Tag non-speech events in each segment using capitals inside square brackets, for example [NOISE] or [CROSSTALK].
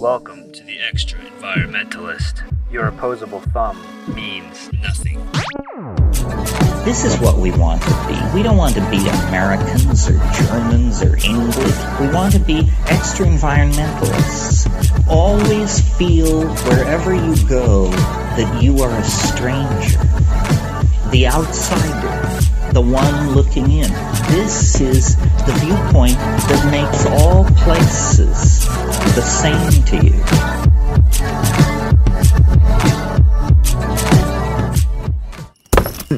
Welcome to the Extraenvironmentalist. Your opposable thumb means nothing. This is what we want to be. We don't want to be Americans or Germans or English. We want to be extra environmentalists. Always feel wherever you go that you are a stranger, the outsider, the one looking in. This is the viewpoint that makes all places the same to you.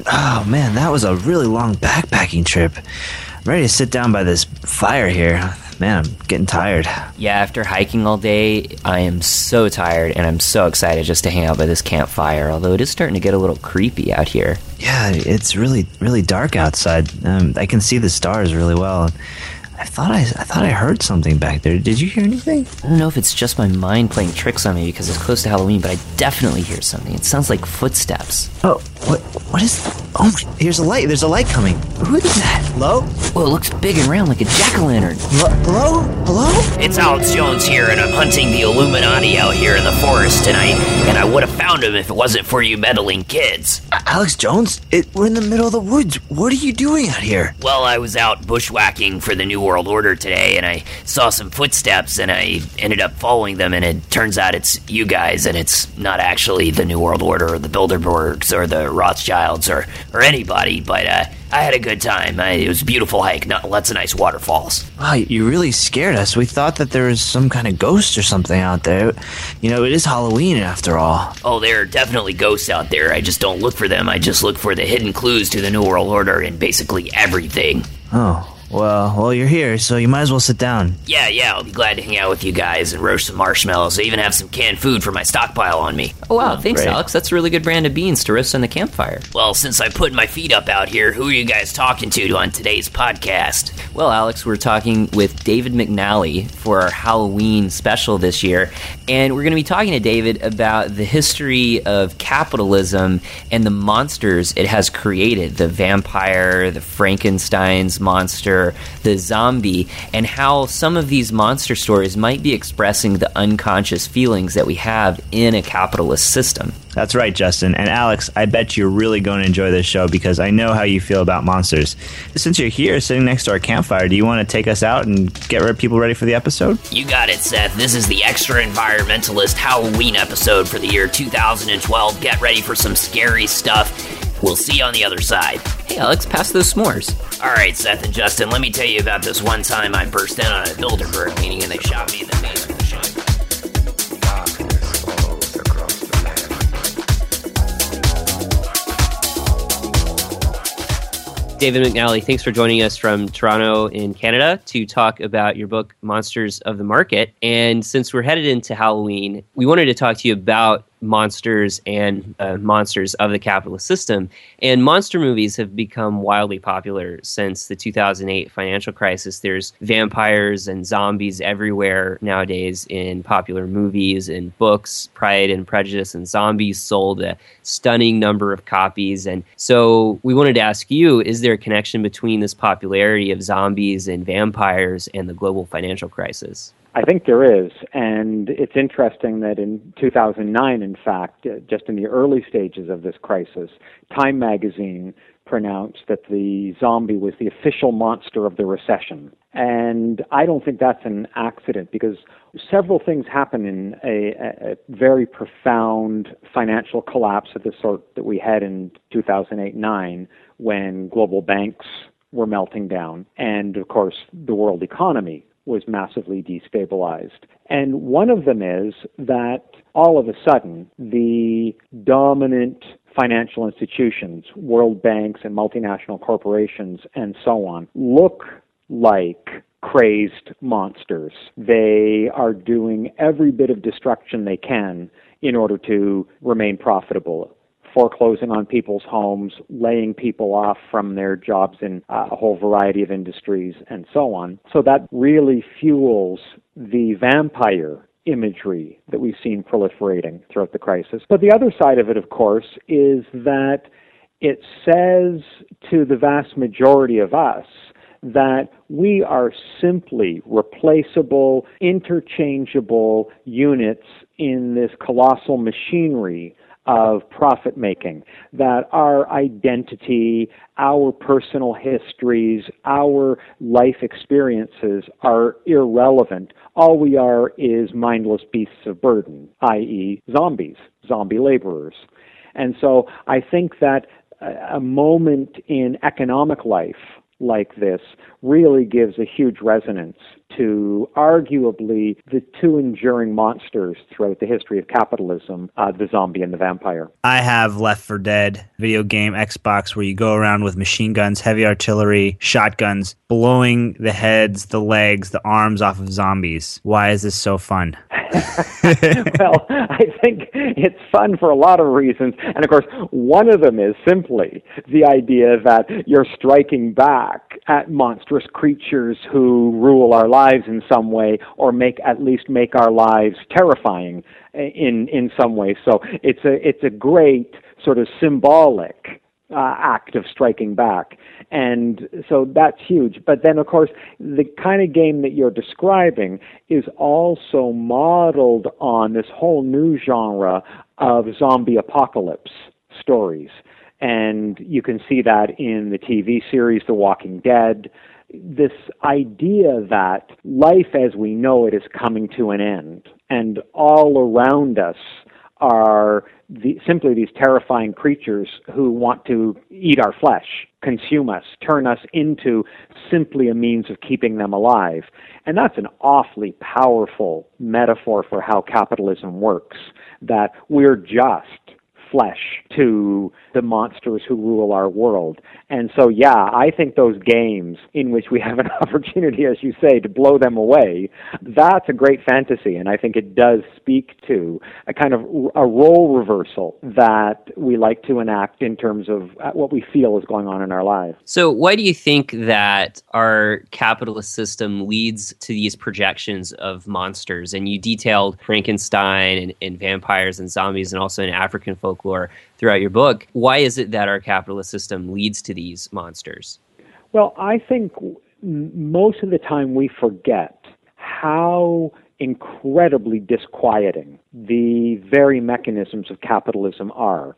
Oh man, that was a really long backpacking trip. I'm ready to sit down by this fire here. Man, I'm getting tired. Yeah, after hiking all day, I am so tired and I'm so excited just to hang out by this campfire, although it is starting to get a little creepy out here. Yeah, it's really, really dark outside. Um, I can see the stars really well. I thought I, I thought I heard something back there. Did you hear anything? I don't know if it's just my mind playing tricks on me because it's close to Halloween, but I definitely hear something. It sounds like footsteps. Oh, what? What is? Oh, here's a light. There's a light coming. Who is that? Hello? Well, it looks big and round like a jack o' lantern. Hello? Hello? It's Alex Jones here, and I'm hunting the Illuminati out here in the forest tonight, and I would have found him if it wasn't for you meddling kids. Alex Jones? It, we're in the middle of the woods. What are you doing out here? Well, I was out bushwhacking for the New World Order today, and I saw some footsteps, and I ended up following them, and it turns out it's you guys, and it's not actually the New World Order or the Bilderbergs or the Rothschilds or, or anybody, but uh, I had a good time. I, it was a beautiful hike, not, lots of nice waterfalls. Wow, you really scared us. We thought that there was some kind of ghost or something out there. You know, it is Halloween after all. Oh, there are definitely ghosts out there. I just don't look for them. I just look for the hidden clues to the New World Order in basically everything. Oh, well, well, you're here, so you might as well sit down. Yeah, yeah, I'll be glad to hang out with you guys and roast some marshmallows. I even have some canned food for my stockpile on me. Oh, wow, oh, thanks, great. Alex. That's a really good brand of beans to roast on the campfire. Well, since I put my feet up out here, who are you guys talking to on today's podcast? Well, Alex, we're talking with David McNally for our Halloween special this year, and we're going to be talking to David about the history of capitalism and the monsters it has created the vampire, the Frankenstein's monster, the zombie, and how some of these monster stories might be expressing the unconscious feelings that we have in a capitalist system. That's right, Justin. And Alex, I bet you're really going to enjoy this show because I know how you feel about monsters. Since you're here sitting next to our campfire, do you want to take us out and get people ready for the episode? You got it, Seth. This is the Extraenvironmentalist Halloween episode for the year 2012. Get ready for some scary stuff. We'll see you on the other side. Hey, Alex, pass those s'mores. All right, Seth and Justin, let me tell you about this one time I burst in on a Bilderberg meeting and they shot me in the face with a shotgun. David McNally, thanks for joining us from Toronto in Canada to talk about your book, Monsters of the Market. And since we're headed into Halloween, we wanted to talk to you about monsters and uh, monsters of the capitalist system. And monster movies have become wildly popular since the 2008 financial crisis. There's vampires and zombies everywhere nowadays in popular movies and books. Pride and Prejudice and Zombies sold a stunning number of copies. And so we wanted to ask you is there a connection between this popularity of zombies and vampires and the global financial crisis? I think there is, and it's interesting that in 2009, in fact, uh, just in the early stages of this crisis, Time magazine pronounced that the zombie was the official monster of the recession. And I don't think that's an accident because several things happen in a, a, very profound financial collapse of the sort that we had in 2008 9 when global banks were melting down, and of course, the world economy was massively destabilized. And one of them is that all of a sudden, the dominant financial institutions, world banks and multinational corporations and so on, look like crazed monsters. They are doing every bit of destruction they can in order to remain profitable foreclosing on people's homes, laying people off from their jobs in uh, a whole variety of industries, and so on. So that really fuels the vampire imagery that we've seen proliferating throughout the crisis. But the other side of it, of course, is that it says to the vast majority of us that we are simply replaceable, interchangeable units in this colossal machinery of profit making, that our identity, our personal histories, our life experiences are irrelevant. All we are is mindless beasts of burden, i.e., zombies, zombie laborers. And so I think that a moment in economic life like this really gives a huge resonance to arguably the two enduring monsters throughout the history of capitalism uh, the zombie and the vampire. I have Left 4 Dead video game Xbox where you go around with machine guns, heavy artillery, shotguns, blowing the heads, the legs, the arms off of zombies. Why is this so fun? [LAUGHS] well, I think it's fun for a lot of reasons. And of course, one of them is simply the idea that you're striking back at monstrous creatures who rule our lives in some way or make at least make our lives terrifying in in some way. So it's a it's a great sort of symbolic uh, act of striking back. And so that's huge. But then, of course, the kind of game that you're describing is also modeled on this whole new genre of zombie apocalypse stories. And you can see that in the TV series The Walking Dead. This idea that life as we know it is coming to an end, and all around us are the, simply these terrifying creatures who want to eat our flesh, consume us, turn us into simply a means of keeping them alive. And that's an awfully powerful metaphor for how capitalism works, that we're just flesh to the monsters who rule our world. And so, yeah, I think those games in which we have an [LAUGHS] opportunity, as you say, to blow them away, that's a great fantasy. And I think it does speak to a kind of a role reversal that we like to enact in terms of uh, what we feel is going on in our lives. So, why do you think that our capitalist system leads to these projections of monsters? And you detailed Frankenstein and, and vampires and zombies and also in African folklore throughout your book. Why is it that our capitalist system leads to these monsters? Well, I think most of the time we forget how incredibly disquieting the very mechanisms of capitalism are.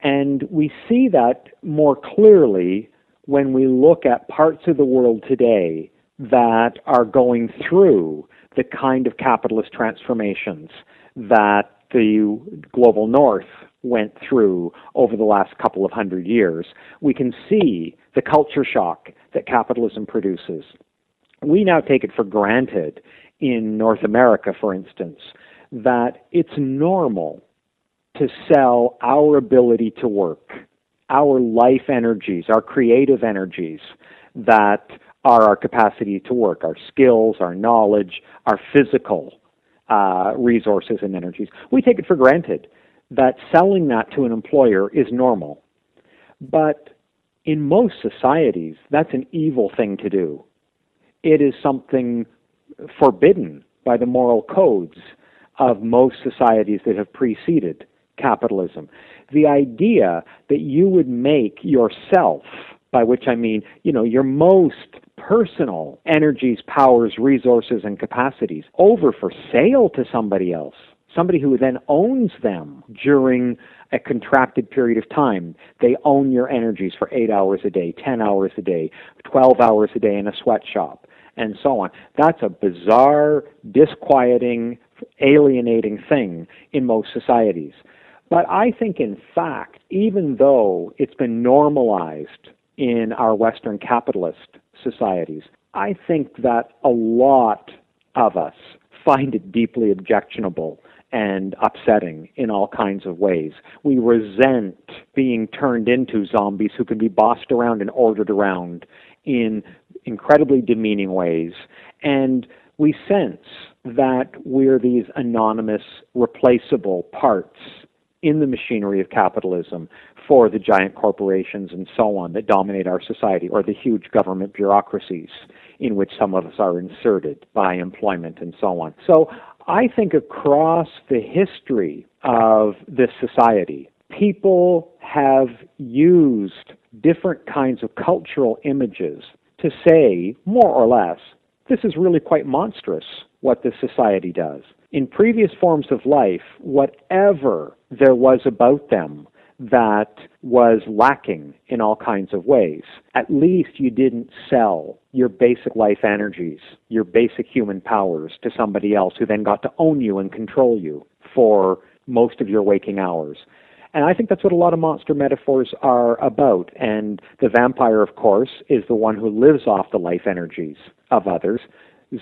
And we see that more clearly when we look at parts of the world today that are going through the kind of capitalist transformations that the global north went through over the last couple of hundred years, we can see the culture shock that capitalism produces. We now take it for granted in North America, for instance, that it's normal to sell our ability to work, our life energies, our creative energies that are our capacity to work, our skills, our knowledge, our physical uh, resources and energies. We take it for granted that selling that to an employer is normal. But in most societies, that's an evil thing to do. It is something forbidden by the moral codes of most societies that have preceded capitalism. The idea that you would make yourself, by which I mean, you know, your most personal energies, powers, resources, and capacities over for sale to somebody else somebody who then owns them during a contracted period of time. They own your energies for eight hours a day, 10 hours a day, 12 hours a day in a sweatshop, and so on. That's a bizarre, disquieting, alienating thing in most societies. But I think, in fact, even though it's been normalized in our Western capitalist societies, I think that a lot of us find it deeply objectionable and upsetting in all kinds of ways. We resent being turned into zombies who can be bossed around and ordered around in incredibly demeaning ways. And we sense that we're these anonymous, replaceable parts in the machinery of capitalism for the giant corporations and so on that dominate our society, or the huge government bureaucracies in which some of us are inserted by employment and so on. So I think across the history of this society, people have used different kinds of cultural images to say, more or less, this is really quite monstrous what this society does. In previous forms of life, whatever there was about them that was lacking in all kinds of ways. At least you didn't sell your basic life energies, your basic human powers to somebody else who then got to own you and control you for most of your waking hours. And I think that's what a lot of monster metaphors are about. And the vampire, of course, is the one who lives off the life energies of others.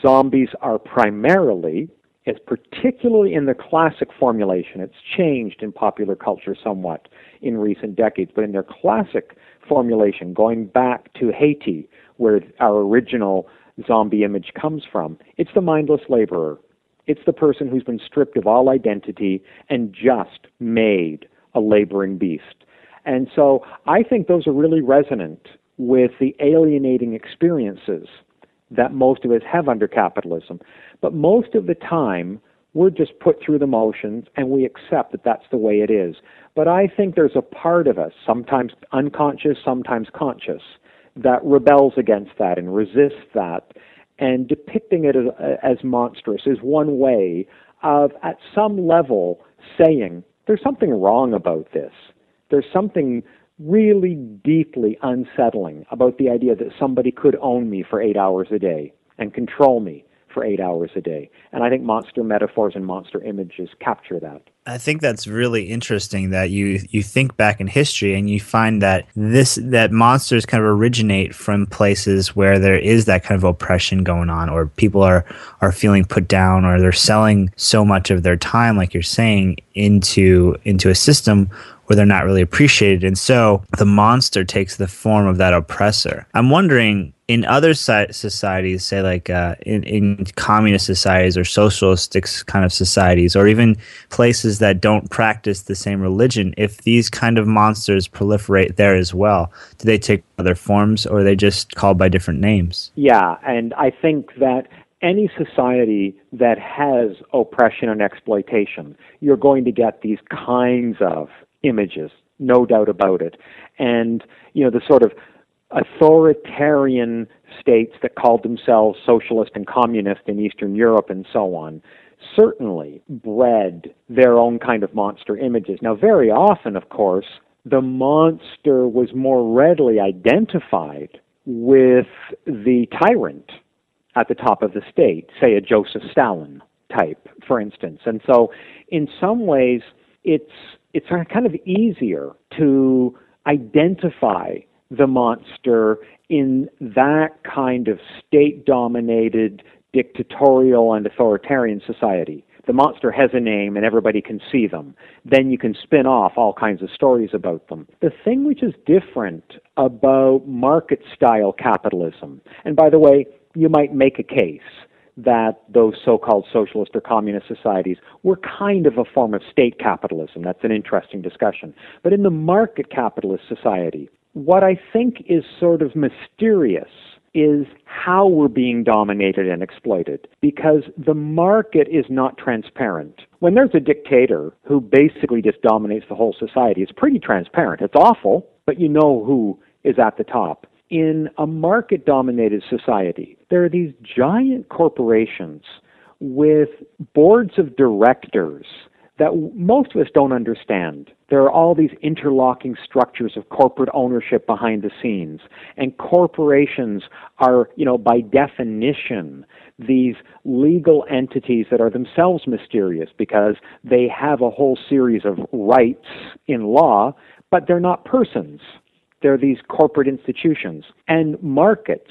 Zombies are primarily is particularly in the classic formulation. It's changed in popular culture somewhat in recent decades, but in their classic formulation, going back to Haiti, where our original zombie image comes from, it's the mindless laborer. It's the person who's been stripped of all identity and just made a laboring beast. And so I think those are really resonant with the alienating experiences that most of us have under capitalism. But most of the time, we're just put through the motions and we accept that that's the way it is. But I think there's a part of us, sometimes unconscious, sometimes conscious, that rebels against that and resists that. And depicting it as, as monstrous is one way of, at some level, saying, there's something wrong about this. There's something really deeply unsettling about the idea that somebody could own me for eight hours a day and control me for eight hours a day. And I think monster metaphors and monster images capture that. I think that's really interesting that you you think back in history and you find that this that monsters kind of originate from places where there is that kind of oppression going on or people are are feeling put down or they're selling so much of their time like you're saying into into a system where they're not really appreciated. And so the monster takes the form of that oppressor. I'm wondering in other societies, say like uh, in, in communist societies or socialistic kind of societies, or even places that don't practice the same religion, if these kind of monsters proliferate there as well, do they take other forms or are they just called by different names? Yeah, and I think that any society that has oppression and exploitation, you're going to get these kinds of images, no doubt about it. And, you know, the sort of authoritarian states that called themselves socialist and communist in Eastern Europe and so on certainly bred their own kind of monster images. Now, very often, of course, the monster was more readily identified with the tyrant at the top of the state, say a Joseph Stalin type, for instance. And so, in some ways, it's it's kind of easier to identify the monster in that kind of state dominated, dictatorial, and authoritarian society. The monster has a name and everybody can see them. Then you can spin off all kinds of stories about them. The thing which is different about market style capitalism, and by the way, you might make a case that those so called socialist or communist societies were kind of a form of state capitalism. That's an interesting discussion. But in the market capitalist society, what I think is sort of mysterious is how we're being dominated and exploited because the market is not transparent. When there's a dictator who basically just dominates the whole society, it's pretty transparent. It's awful, but you know who is at the top in a market dominated society, there are these giant corporations with boards of directors that most of us don't understand. There are all these interlocking structures of corporate ownership behind the scenes. And corporations are, you know, by definition, these legal entities that are themselves mysterious because they have a whole series of rights in law, but they're not persons. They're these corporate institutions. And markets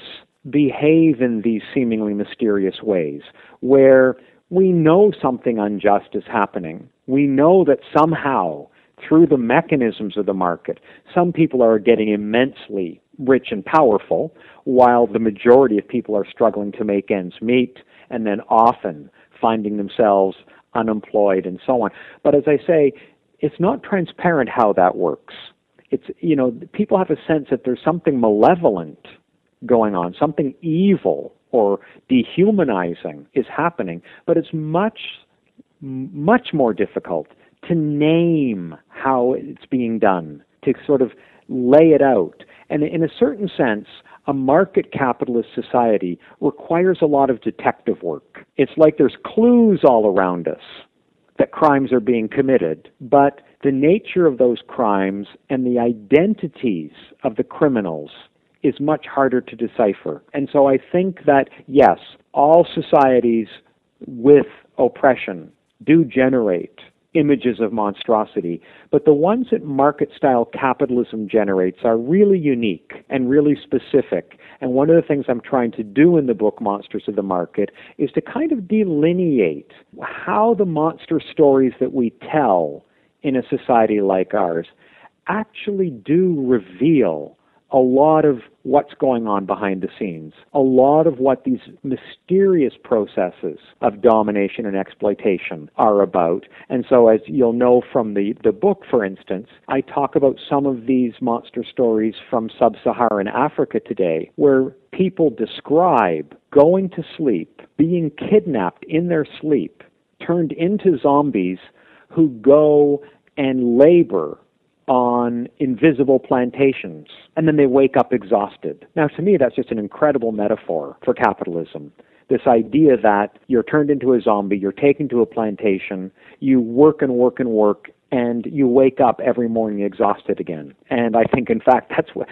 behave in these seemingly mysterious ways where we know something unjust is happening. We know that somehow, through the mechanisms of the market, some people are getting immensely rich and powerful, while the majority of people are struggling to make ends meet and then often finding themselves unemployed and so on. But as I say, it's not transparent how that works it's you know people have a sense that there's something malevolent going on, something evil or dehumanizing is happening, but it's much much more difficult to name how it's being done, to sort of lay it out. And in a certain sense, a market capitalist society requires a lot of detective work. It's like there's clues all around us that crimes are being committed, but the nature of those crimes and the identities of the criminals is much harder to decipher. And so I think that, yes, all societies with oppression do generate images of monstrosity, but the ones that market style capitalism generates are really unique and really specific. And one of the things I'm trying to do in the book Monsters of the Market is to kind of delineate how the monster stories that we tell in a society like ours actually do reveal a lot of what's going on behind the scenes, a lot of what these mysterious processes of domination and exploitation are about. And so, as you'll know from the, the book, for instance, I talk about some of these monster stories from sub Saharan Africa today, where people describe going to sleep, being kidnapped in their sleep, turned into zombies who go and labor on invisible plantations, and then they wake up exhausted. Now, to me, that's just an incredible metaphor for capitalism. This idea that you're turned into a zombie, you're taken to a plantation, you work and work and work, and you wake up every morning exhausted again. And I think, in fact, [LAUGHS] that's what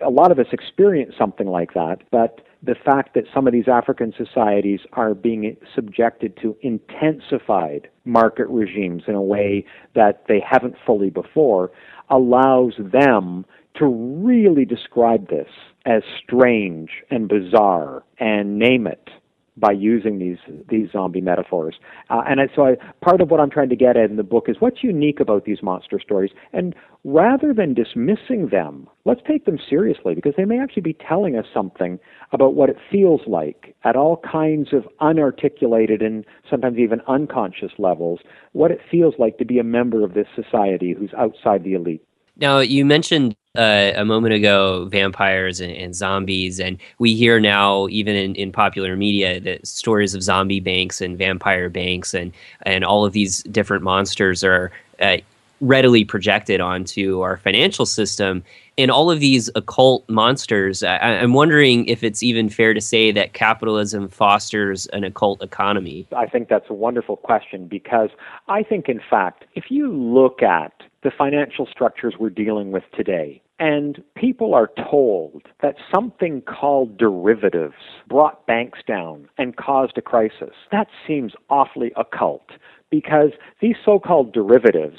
a lot of us experience something like that. But the fact that some of these African societies are being subjected to intensified market regimes in a way that they haven't fully before allows them to really describe this as strange and bizarre and name it by using these these zombie metaphors. Uh, and I, so I, part of what I'm trying to get at in the book is what's unique about these monster stories. And rather than dismissing them, let's take them seriously because they may actually be telling us something about what it feels like at all kinds of unarticulated and sometimes even unconscious levels, what it feels like to be a member of this society who's outside the elite. Now, you mentioned uh, a moment ago vampires and, and, zombies, and we hear now, even in, in popular media, that stories of zombie banks and vampire banks and, and all of these different monsters are uh, readily projected onto our financial system. And all of these occult monsters, I, I'm wondering if it's even fair to say that capitalism fosters an occult economy. I think that's a wonderful question because I think, in fact, if you look at the financial structures we're dealing with today. And people are told that something called derivatives brought banks down and caused a crisis. That seems awfully occult because these so called derivatives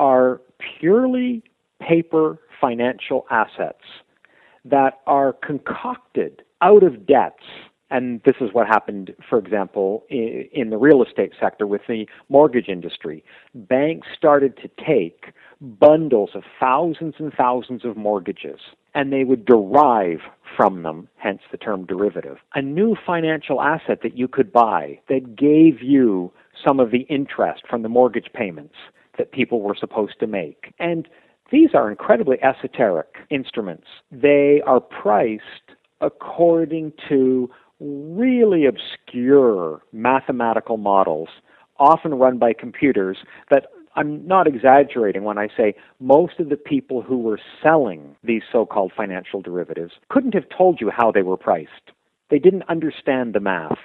are purely paper financial assets that are concocted out of debts and this is what happened, for example, in, the real estate sector with the mortgage industry. Banks started to take bundles of thousands and thousands of mortgages, and they would derive from them, hence the term derivative, a new financial asset that you could buy that gave you some of the interest from the mortgage payments that people were supposed to make. And these are incredibly esoteric instruments. They are priced according to really obscure mathematical models, often run by computers, that I'm not exaggerating when I say most of the people who were selling these so called financial derivatives couldn't have told you how they were priced. They didn't understand the math.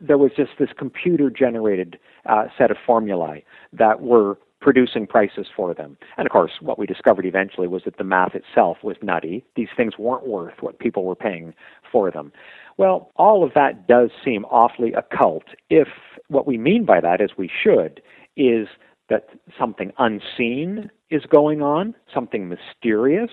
There was just this computer generated uh, set of formulae that were producing prices for them. And of course, what we discovered eventually was that the math itself was nutty. These things weren't worth what people were paying for them. Well, all of that does seem awfully occult if what we mean by that, as we should, is that something unseen is going on, something mysterious,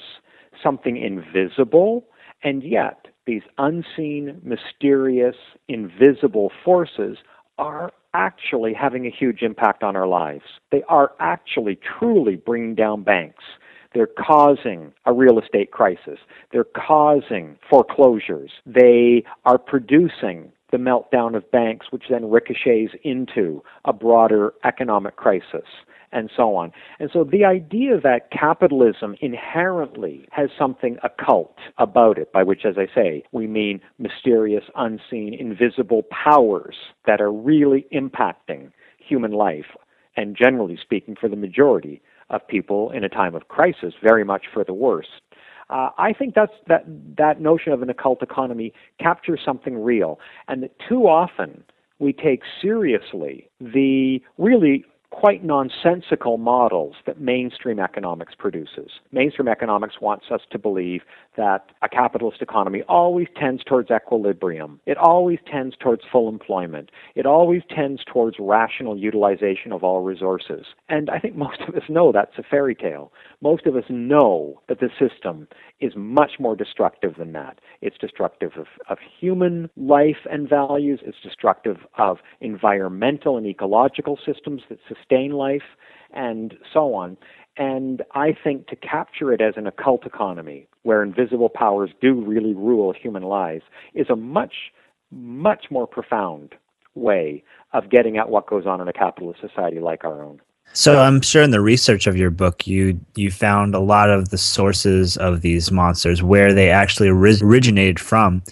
something invisible, and yet these unseen, mysterious, invisible forces are actually having a huge impact on our lives. They are actually truly bringing down banks. They're causing a real estate crisis. They're causing foreclosures. They are producing the meltdown of banks, which then ricochets into a broader economic crisis and so on. And so the idea that capitalism inherently has something occult about it, by which, as I say, we mean mysterious, unseen, invisible powers that are really impacting human life, and generally speaking, for the majority of people in a time of crisis, very much for the worse. Uh, I think that's that that notion of an occult economy captures something real, and that too often we take seriously the really quite nonsensical models that mainstream economics produces. Mainstream economics wants us to believe that a capitalist economy always tends towards equilibrium. It always tends towards full employment. It always tends towards rational utilization of all resources. And I think most of us know that's a fairy tale. Most of us know that the system is much more destructive than that. It's destructive of, of human life and values, it's destructive of environmental and ecological systems that sustain life, and so on. And I think to capture it as an occult economy, where invisible powers do really rule human lives, is a much, much more profound way of getting at what goes on in a capitalist society like our own. So I'm sure in the research of your book, you you found a lot of the sources of these monsters, where they actually originated from,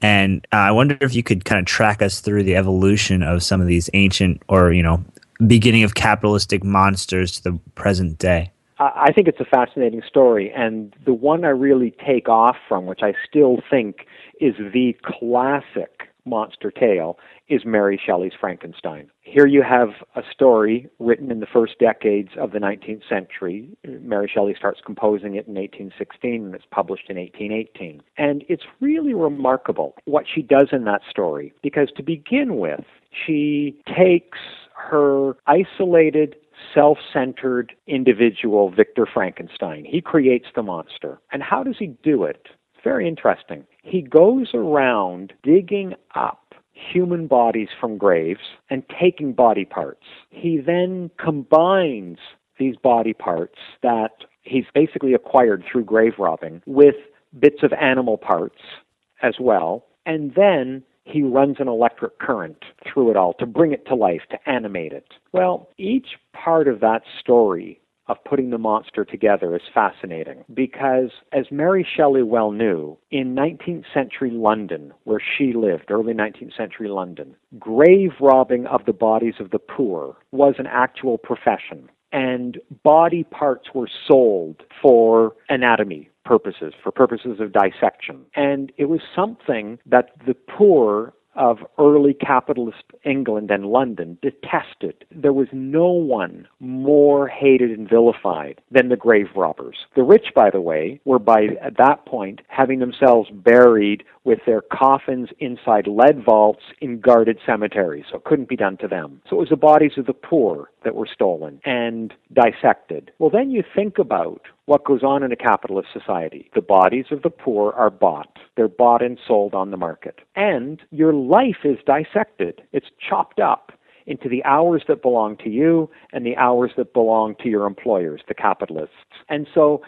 and uh, I wonder if you could kind of track us through the evolution of some of these ancient or you know beginning of capitalistic monsters to the present day. I think it's a fascinating story, and the one I really take off from, which I still think is the classic monster tale, is Mary Shelley's Frankenstein. Here you have a story written in the first decades of the 19th century. Mary Shelley starts composing it in 1816 and it's published in 1818. And it's really remarkable what she does in that story because to begin with, she takes her isolated self centered individual, Victor Frankenstein. He creates the monster. And how does he do it? Very interesting. He goes around digging up human bodies from graves and taking body parts. He then combines these body parts that he's basically acquired through grave robbing with bits of animal parts as well. And then he runs an electric current through it all to bring it to life, to animate it. Well, each part of that story of putting the monster together is fascinating because, as Mary Shelley well knew, in 19th century London, where she lived, early 19th century London, grave robbing of the bodies of the poor was an actual profession. And body parts were sold for anatomy purposes, for purposes of dissection. And it was something that the poor of early capitalist England and London detested. There was no one more hated and vilified than the grave robbers. The rich, by the way, were by at that point having themselves buried with their coffins inside lead vaults in guarded cemeteries, so it couldn't be done to them. So it was the bodies of the poor that were stolen and dissected. Well, then you think about what goes on in a capitalist society. The bodies of the poor are bought. They're bought and sold on the market. And your life is dissected. It's chopped up into the hours that belong to you and the hours that belong to your employers, the capitalists. And so,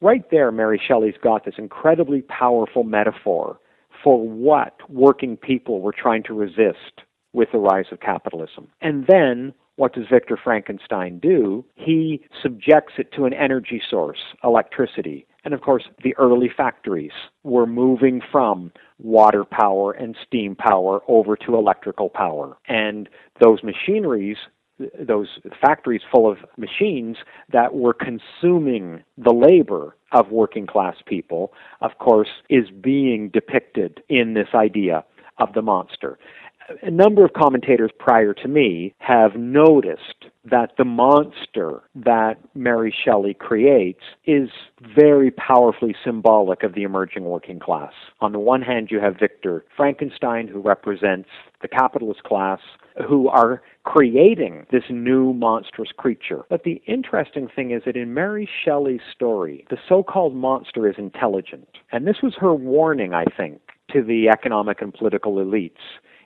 right there, Mary Shelley's got this incredibly powerful metaphor for what working people were trying to resist with the rise of capitalism. And then what does Victor Frankenstein do? He subjects it to an energy source, electricity. And of course, the early factories were moving from water power and steam power over to electrical power. And those machineries, those factories full of machines that were consuming the labor of working class people, of course, is being depicted in this idea of the monster a number of commentators prior to me have noticed that the monster that Mary Shelley creates is very powerfully symbolic of the emerging working class. On the one hand, you have Victor Frankenstein, who represents the capitalist class, who are creating this new monstrous creature. But the interesting thing is that in Mary Shelley's story, the so called monster is intelligent. And this was her warning, I think, to the economic and political elites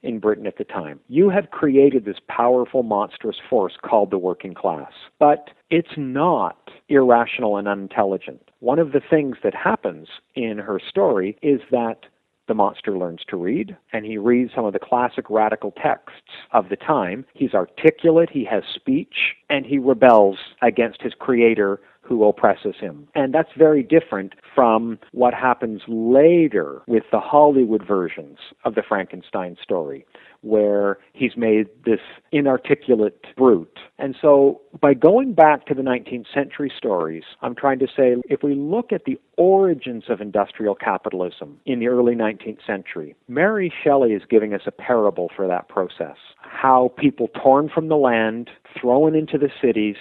in Britain at the time. You have created this powerful, monstrous force called the working class, but it's not irrational and unintelligent. One of the things that happens in her story is that the monster learns to read, and he reads some of the classic radical texts of the time. He's articulate, he has speech, and he rebels against his creator who oppresses him. And that's very different from what happens later with the Hollywood versions of the Frankenstein story, where he's made this inarticulate brute. And so by going back to the 19th century stories, I'm trying to say if we look at the origins of industrial capitalism in the early 19th century, Mary Shelley is giving us a parable for that process. How people torn from the land, thrown into the cities,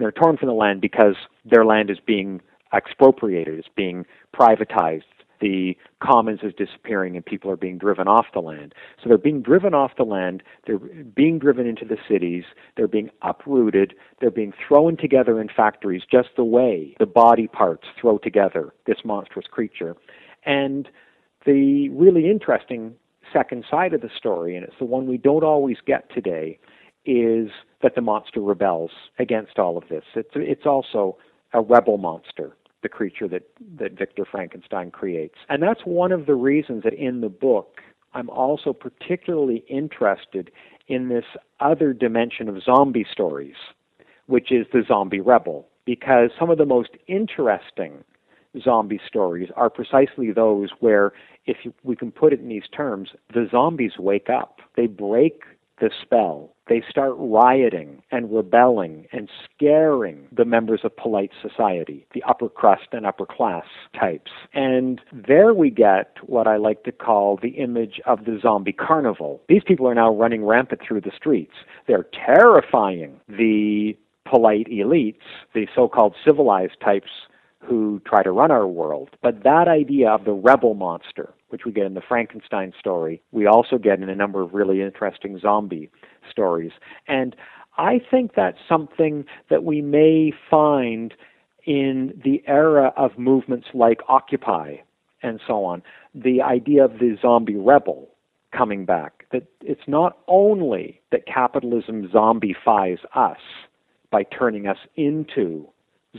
they're torn from the land because their land is being expropriated, it's being privatized, the commons is disappearing and people are being driven off the land. So they're being driven off the land, they're being driven into the cities, they're being uprooted, they're being thrown together in factories just the way the body parts throw together this monstrous creature. And the really interesting second side of the story, and it's the one we don't always get today, is that the monster rebels against all of this. It's, it's also a rebel monster the creature that, that Victor Frankenstein creates. And that's one of the reasons that in the book I'm also particularly interested in this other dimension of zombie stories, which is the zombie rebel, because some of the most interesting zombie stories are precisely those where, if we can put it in these terms, the zombies wake up. They break the spell. They start rioting and rebelling and scaring the members of polite society, the upper crust and upper class types. And there we get what I like to call the image of the zombie carnival. These people are now running rampant through the streets. They're terrifying the polite elites, the so called civilized types who try to run our world. But that idea of the rebel monster, which we get in the Frankenstein story, we also get in a number of really interesting zombie stories. And I think that's something that we may find in the era of movements like Occupy and so on. The idea of the zombie rebel coming back, that it's not only that capitalism zombifies us by turning us into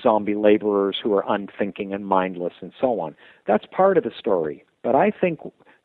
zombie laborers who are unthinking and mindless and so on. That's part of the story. But I think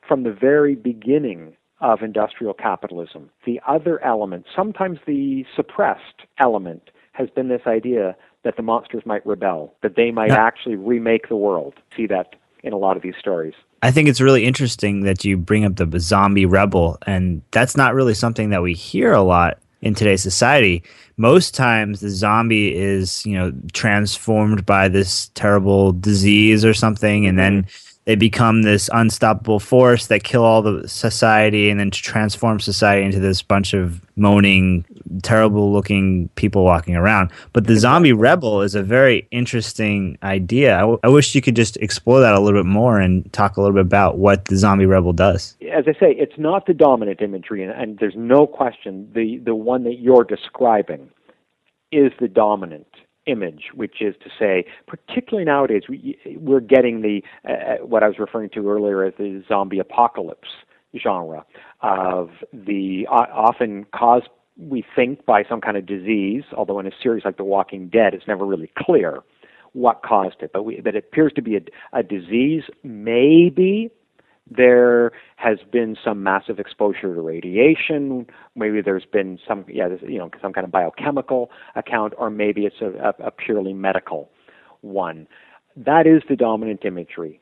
from the very beginning of industrial capitalism, the other element, sometimes the suppressed element, has been this idea that the monsters might rebel, that they might yeah. actually remake the world. See that in a lot of these stories. I think it's really interesting that you bring up the zombie rebel, and that's not really something that we hear a lot in today's society most times the zombie is you know transformed by this terrible disease or something and then mm-hmm they become this unstoppable force that kill all the society and then transform society into this bunch of moaning terrible looking people walking around. But the zombie rebel is a very interesting idea. I, w- I wish you could just explore that a little bit more and talk a little bit about what the zombie rebel does. As i say it's not the dominant imagery and, and there's no question the the one that you're describing is the dominant image, which is to say, particularly nowadays, we, we're getting the uh, uh, what I was referring to earlier as the zombie apocalypse genre of the uh, often caused we think by some kind of disease, although in a series like The Walking Dead, it's never really clear what caused it. But, we, but it appears to be a, a disease, maybe there has been some massive exposure to radiation. Maybe there's been some, yeah, you know, some kind of biochemical account, or maybe it's a, a, a purely medical one. That is the dominant imagery.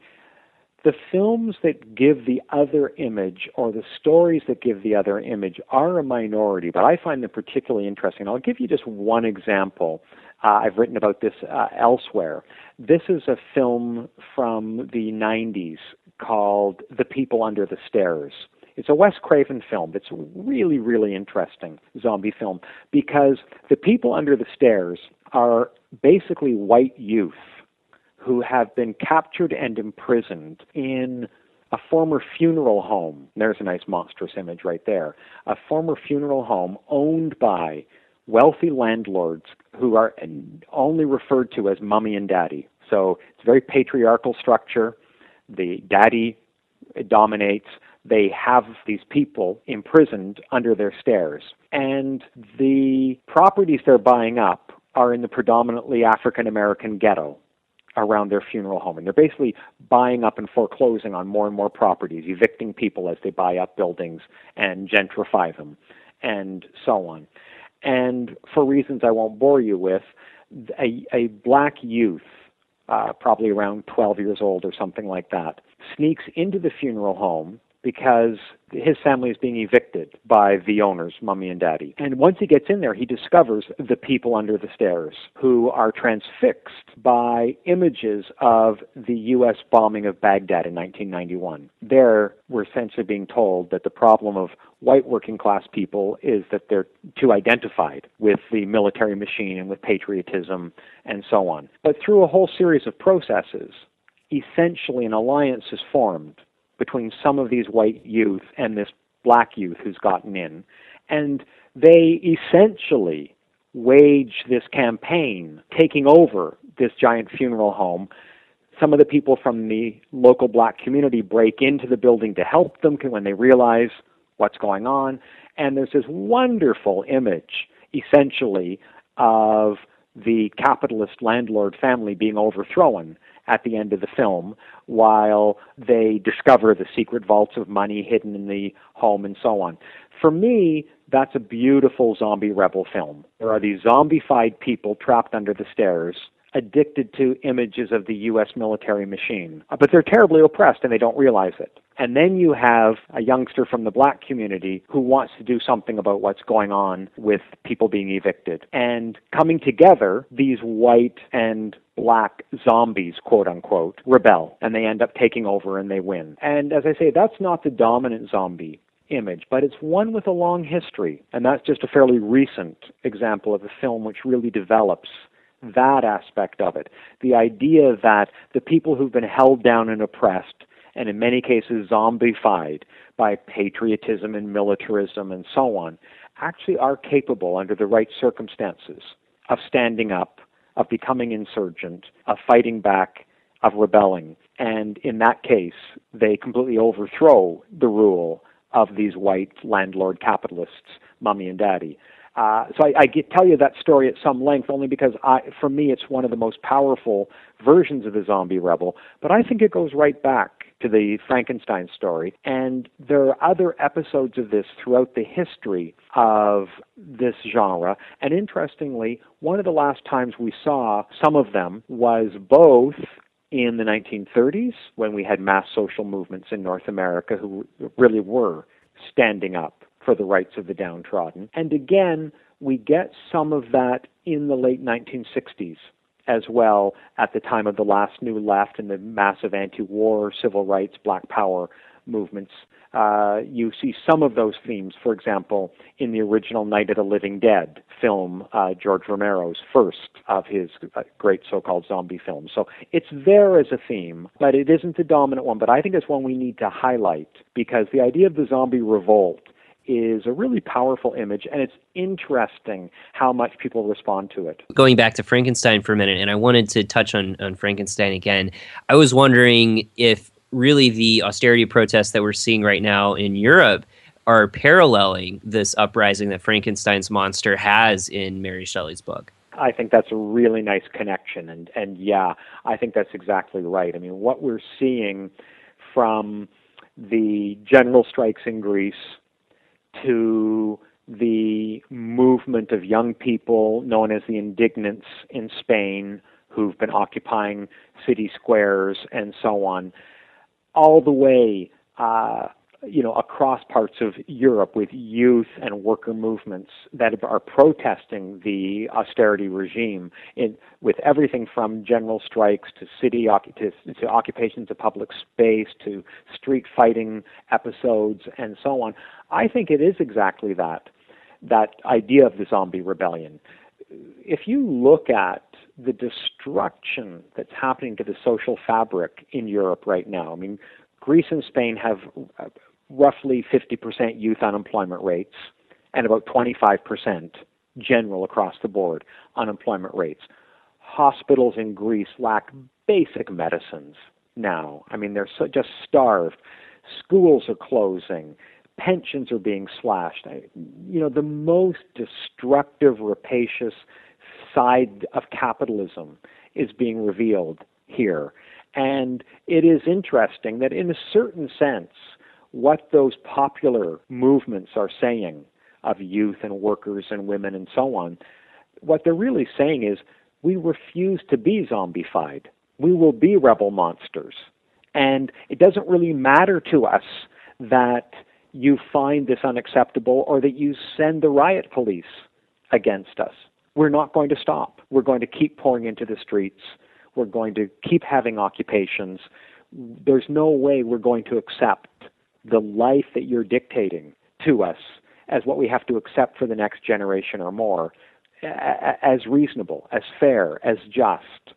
The films that give the other image or the stories that give the other image are a minority, but I find them particularly interesting. I'll give you just one example. Uh, I've written about this uh, elsewhere. This is a film from the 90s called The People Under the Stairs. It's a Wes Craven film It's really, really interesting zombie film because the people under the stairs are basically white youth who have been captured and imprisoned in a former funeral home. There's a nice monstrous image right there. A former funeral home owned by wealthy landlords who are only referred to as mummy and daddy. So it's a very patriarchal structure the daddy dominates. They have these people imprisoned under their stairs. And the properties they're buying up are in the predominantly African American ghetto around their funeral home. And they're basically buying up and foreclosing on more and more properties, evicting people as they buy up buildings and gentrify them, and so on. And for reasons I won't bore you with, a, a black youth uh, probably around 12 years old or something like that, sneaks into the funeral home because his family is being evicted by the owners, mummy and daddy. And once he gets in there, he discovers the people under the stairs who are transfixed by images of the U.S. bombing of Baghdad in 1991. There, we're essentially being told that the problem of white working class people is that they're too identified with the military machine and with patriotism and so on. But through a whole series of processes, essentially an alliance is formed between some of these white youth and this black youth who's gotten in. And they essentially wage this campaign, taking over this giant funeral home. Some of the people from the local black community break into the building to help them when they realize what's going on. And there's this wonderful image, essentially, of the capitalist landlord family being overthrown at the end of the film while they discover the secret vaults of money hidden in the home and so on. For me, that's a beautiful zombie rebel film. There are these zombified people trapped under the stairs addicted to images of the U.S. military machine. Uh, but they're terribly oppressed and they don't realize it. And then you have a youngster from the black community who wants to do something about what's going on with people being evicted. And coming together, these white and black zombies, quote unquote, rebel and they end up taking over and they win. And as I say, that's not the dominant zombie image, but it's one with a long history. And that's just a fairly recent example of a film which really develops that aspect of it. The idea that the people who've been held down and oppressed, and in many cases zombified by patriotism and militarism and so on, actually are capable, under the right circumstances, of standing up, of becoming insurgent, of fighting back, of rebelling. And in that case, they completely overthrow the rule of these white landlord capitalists, mummy and daddy. Uh, so I, I get, tell you that story at some length only because I, for me it's one of the most powerful versions of the zombie rebel. But I think it goes right back to the Frankenstein story, and there are other episodes of this throughout the history of this genre. And interestingly, one of the last times we saw some of them was both in the 1930s when we had mass social movements in North America who really were standing up for the rights of the downtrodden. And again, we get some of that in the late 1960s as well at the time of the last new left and the massive anti-war civil rights black power movements. Uh, you see some of those themes for example in the original night of the living dead film uh, george romero's first of his uh, great so-called zombie films. So it's there as a theme but it isn't the dominant one. But i think it's one we need to highlight because the idea of the zombie revolt is a really powerful image, and it's interesting how much people respond to it. Going back to Frankenstein for a minute, and I wanted to touch on, on Frankenstein again. I was wondering if really the austerity protests that we're seeing right now in Europe are paralleling this uprising that Frankenstein's monster has in Mary Shelley's book. I think that's a really nice connection, and and yeah, I think that's exactly right. I mean, what we're seeing from the general strikes in Greece to the movement of young people known as the indignants in Spain who've been occupying city squares and so on, all the way uh, you know, across parts of Europe with youth and worker movements that are protesting the austerity regime in, with everything from general strikes to city to, to occupations of public space to street fighting episodes and so on. I think it is exactly that, that idea of the zombie rebellion. If you look at the destruction that's happening to the social fabric in Europe right now, I mean, Greece and Spain have roughly 50% youth unemployment rates and about 25% general across the board unemployment rates. Hospitals in Greece lack basic medicines now. I mean, they're so, just starved. Schools are closing. Pensions are being slashed. I, you know, the most destructive, rapacious side of capitalism is being revealed here. And it is interesting that, in a certain sense, what those popular movements are saying of youth and workers and women and so on, what they're really saying is we refuse to be zombified. We will be rebel monsters. And it doesn't really matter to us that you find this unacceptable or that you send the riot police against us. We're not going to stop. We're going to keep pouring into the streets. We're going to keep having occupations. There's no way we're going to accept the life that you're dictating to us as what we have to accept for the next generation or more as reasonable, as fair, as just.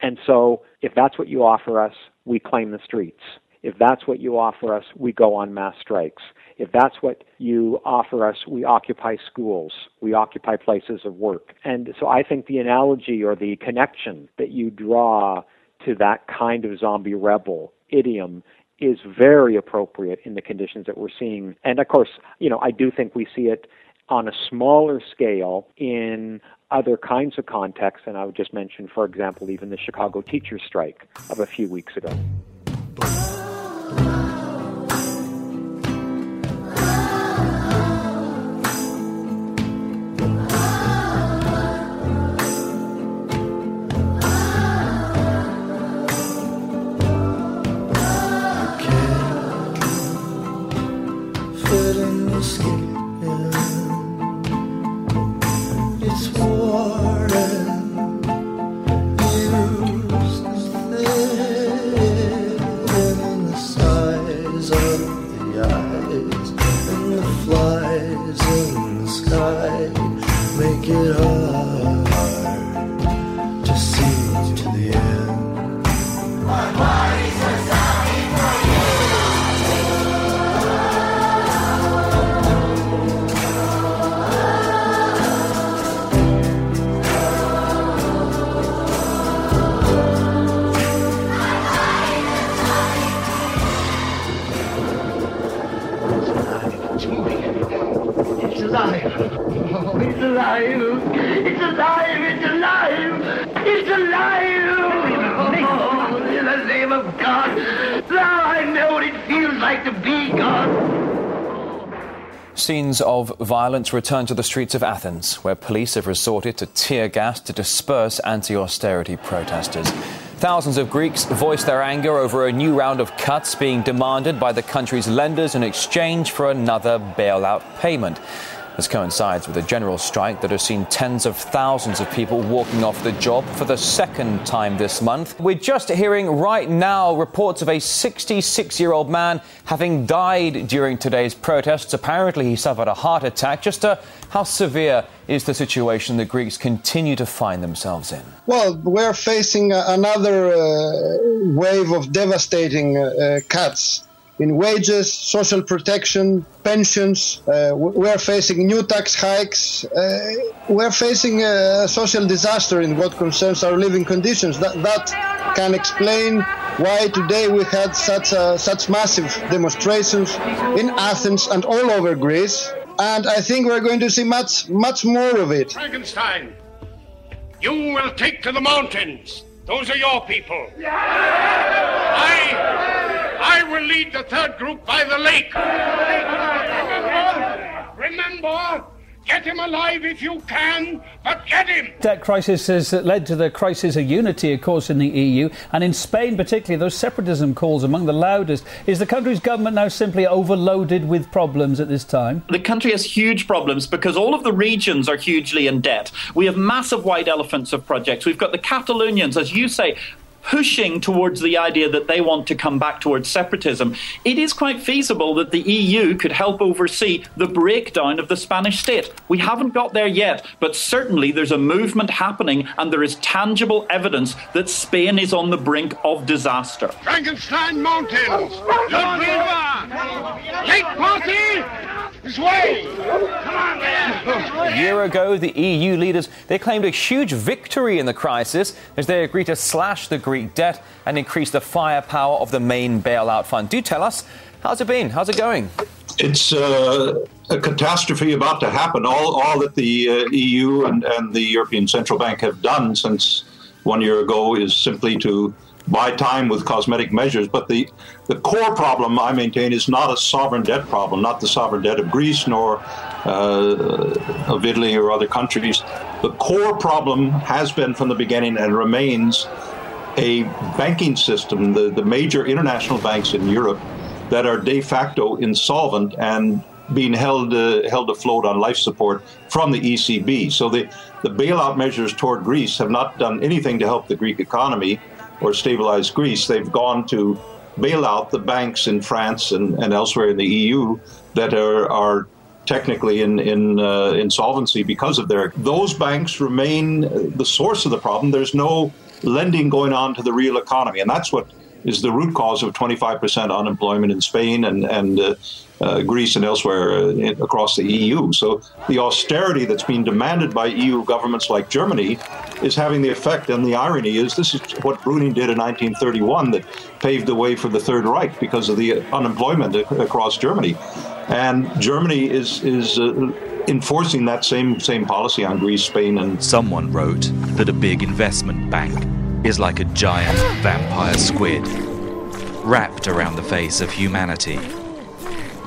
And so, if that's what you offer us, we claim the streets. If that's what you offer us, we go on mass strikes. If that's what you offer us, we occupy schools, we occupy places of work. And so I think the analogy or the connection that you draw to that kind of zombie rebel idiom is very appropriate in the conditions that we're seeing. And of course, you know, I do think we see it on a smaller scale in other kinds of contexts. And I would just mention, for example, even the Chicago teachers' strike of a few weeks ago. Scenes of violence return to the streets of Athens, where police have resorted to tear gas to disperse anti austerity protesters. Thousands of Greeks voiced their anger over a new round of cuts being demanded by the country's lenders in exchange for another bailout payment. This coincides with a general strike that has seen tens of thousands of people walking off the job for the second time this month. We're just hearing right now reports of a 66 year old man having died during today's protests. Apparently, he suffered a heart attack. Just uh, how severe is the situation the Greeks continue to find themselves in? Well, we're facing another uh, wave of devastating uh, cuts in wages, social protection, pensions. Uh, we're facing new tax hikes. Uh, we're facing a social disaster in what concerns our living conditions. That, that can explain why today we had such, a, such massive demonstrations in Athens and all over Greece. And I think we're going to see much, much more of it. Frankenstein, you will take to the mountains. Those are your people. I I will lead the third group by the lake. Remember, Get him alive if you can, but get him! Debt crisis has led to the crisis of unity, of course, in the EU. And in Spain, particularly, those separatism calls among the loudest. Is the country's government now simply overloaded with problems at this time? The country has huge problems because all of the regions are hugely in debt. We have massive white elephants of projects. We've got the Catalonians, as you say, pushing towards the idea that they want to come back towards separatism, it is quite feasible that the EU could help oversee the breakdown of the Spanish state. We haven't got there yet, but certainly there's a movement happening and there is tangible evidence that Spain is on the brink of disaster. Frankenstein Mountains! Lake Party! This way! Come on, man! A year ago, the EU leaders they claimed a huge victory in the crisis as they agreed to slash the Greek debt and increase the firepower of the main bailout fund. Do tell us, how's it been? How's it going? It's uh, a catastrophe about to happen. All, all that the uh, EU and, and the European Central Bank have done since one year ago is simply to buy time with cosmetic measures. But the, the core problem, I maintain, is not a sovereign debt problem, not the sovereign debt of Greece nor uh, of Italy or other countries. The core problem has been from the beginning and remains a banking system, the, the major international banks in Europe, that are de facto insolvent and being held uh, held afloat on life support from the ECB. So the, the bailout measures toward Greece have not done anything to help the Greek economy or stabilize Greece. They've gone to bail out the banks in France and, and elsewhere in the EU that are, are technically in, in uh, insolvency because of their. Those banks remain the source of the problem. There's no lending going on to the real economy. And that's what is the root cause of 25% unemployment in Spain and, and uh, uh, Greece and elsewhere uh, across the EU. So the austerity that's being demanded by EU governments like Germany is having the effect. And the irony is this is what Brüning did in 1931 that paved the way for the Third Reich because of the unemployment across Germany. And Germany is, is uh, enforcing that same same policy on Greece, Spain, and someone wrote that a big investment bank is like a giant vampire squid wrapped around the face of humanity,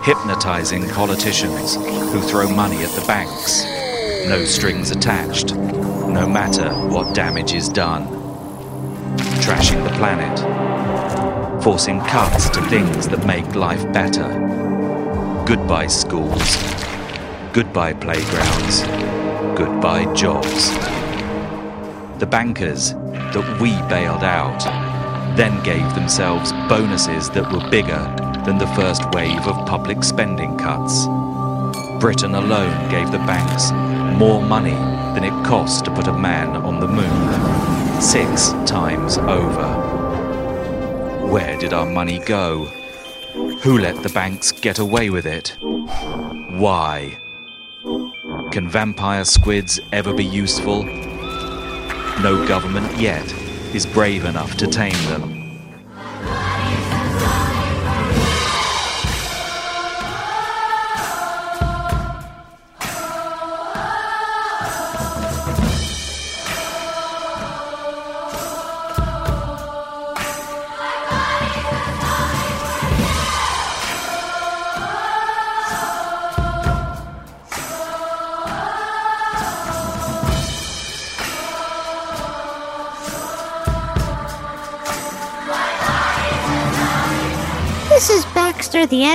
hypnotizing politicians who throw money at the banks, no strings attached, no matter what damage is done, trashing the planet, forcing cuts to things that make life better. Goodbye schools, goodbye playgrounds, goodbye jobs. The bankers that we bailed out then gave themselves bonuses that were bigger than the first wave of public spending cuts. Britain alone gave the banks more money than it cost to put a man on the moon, six times over. Where did our money go? Who let the banks get away with it? Why? Can vampire squids ever be useful? No government yet is brave enough to tame them.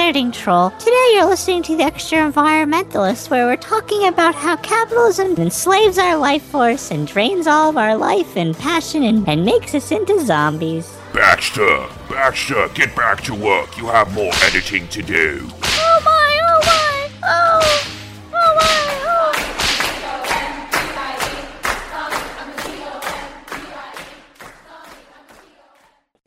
Editing troll. Today you're listening to The Extraenvironmentalist, where we're talking about how capitalism enslaves our life force and drains all of our life and passion and, and makes us into zombies. Baxter, Baxter, get back to work. You have more editing to do.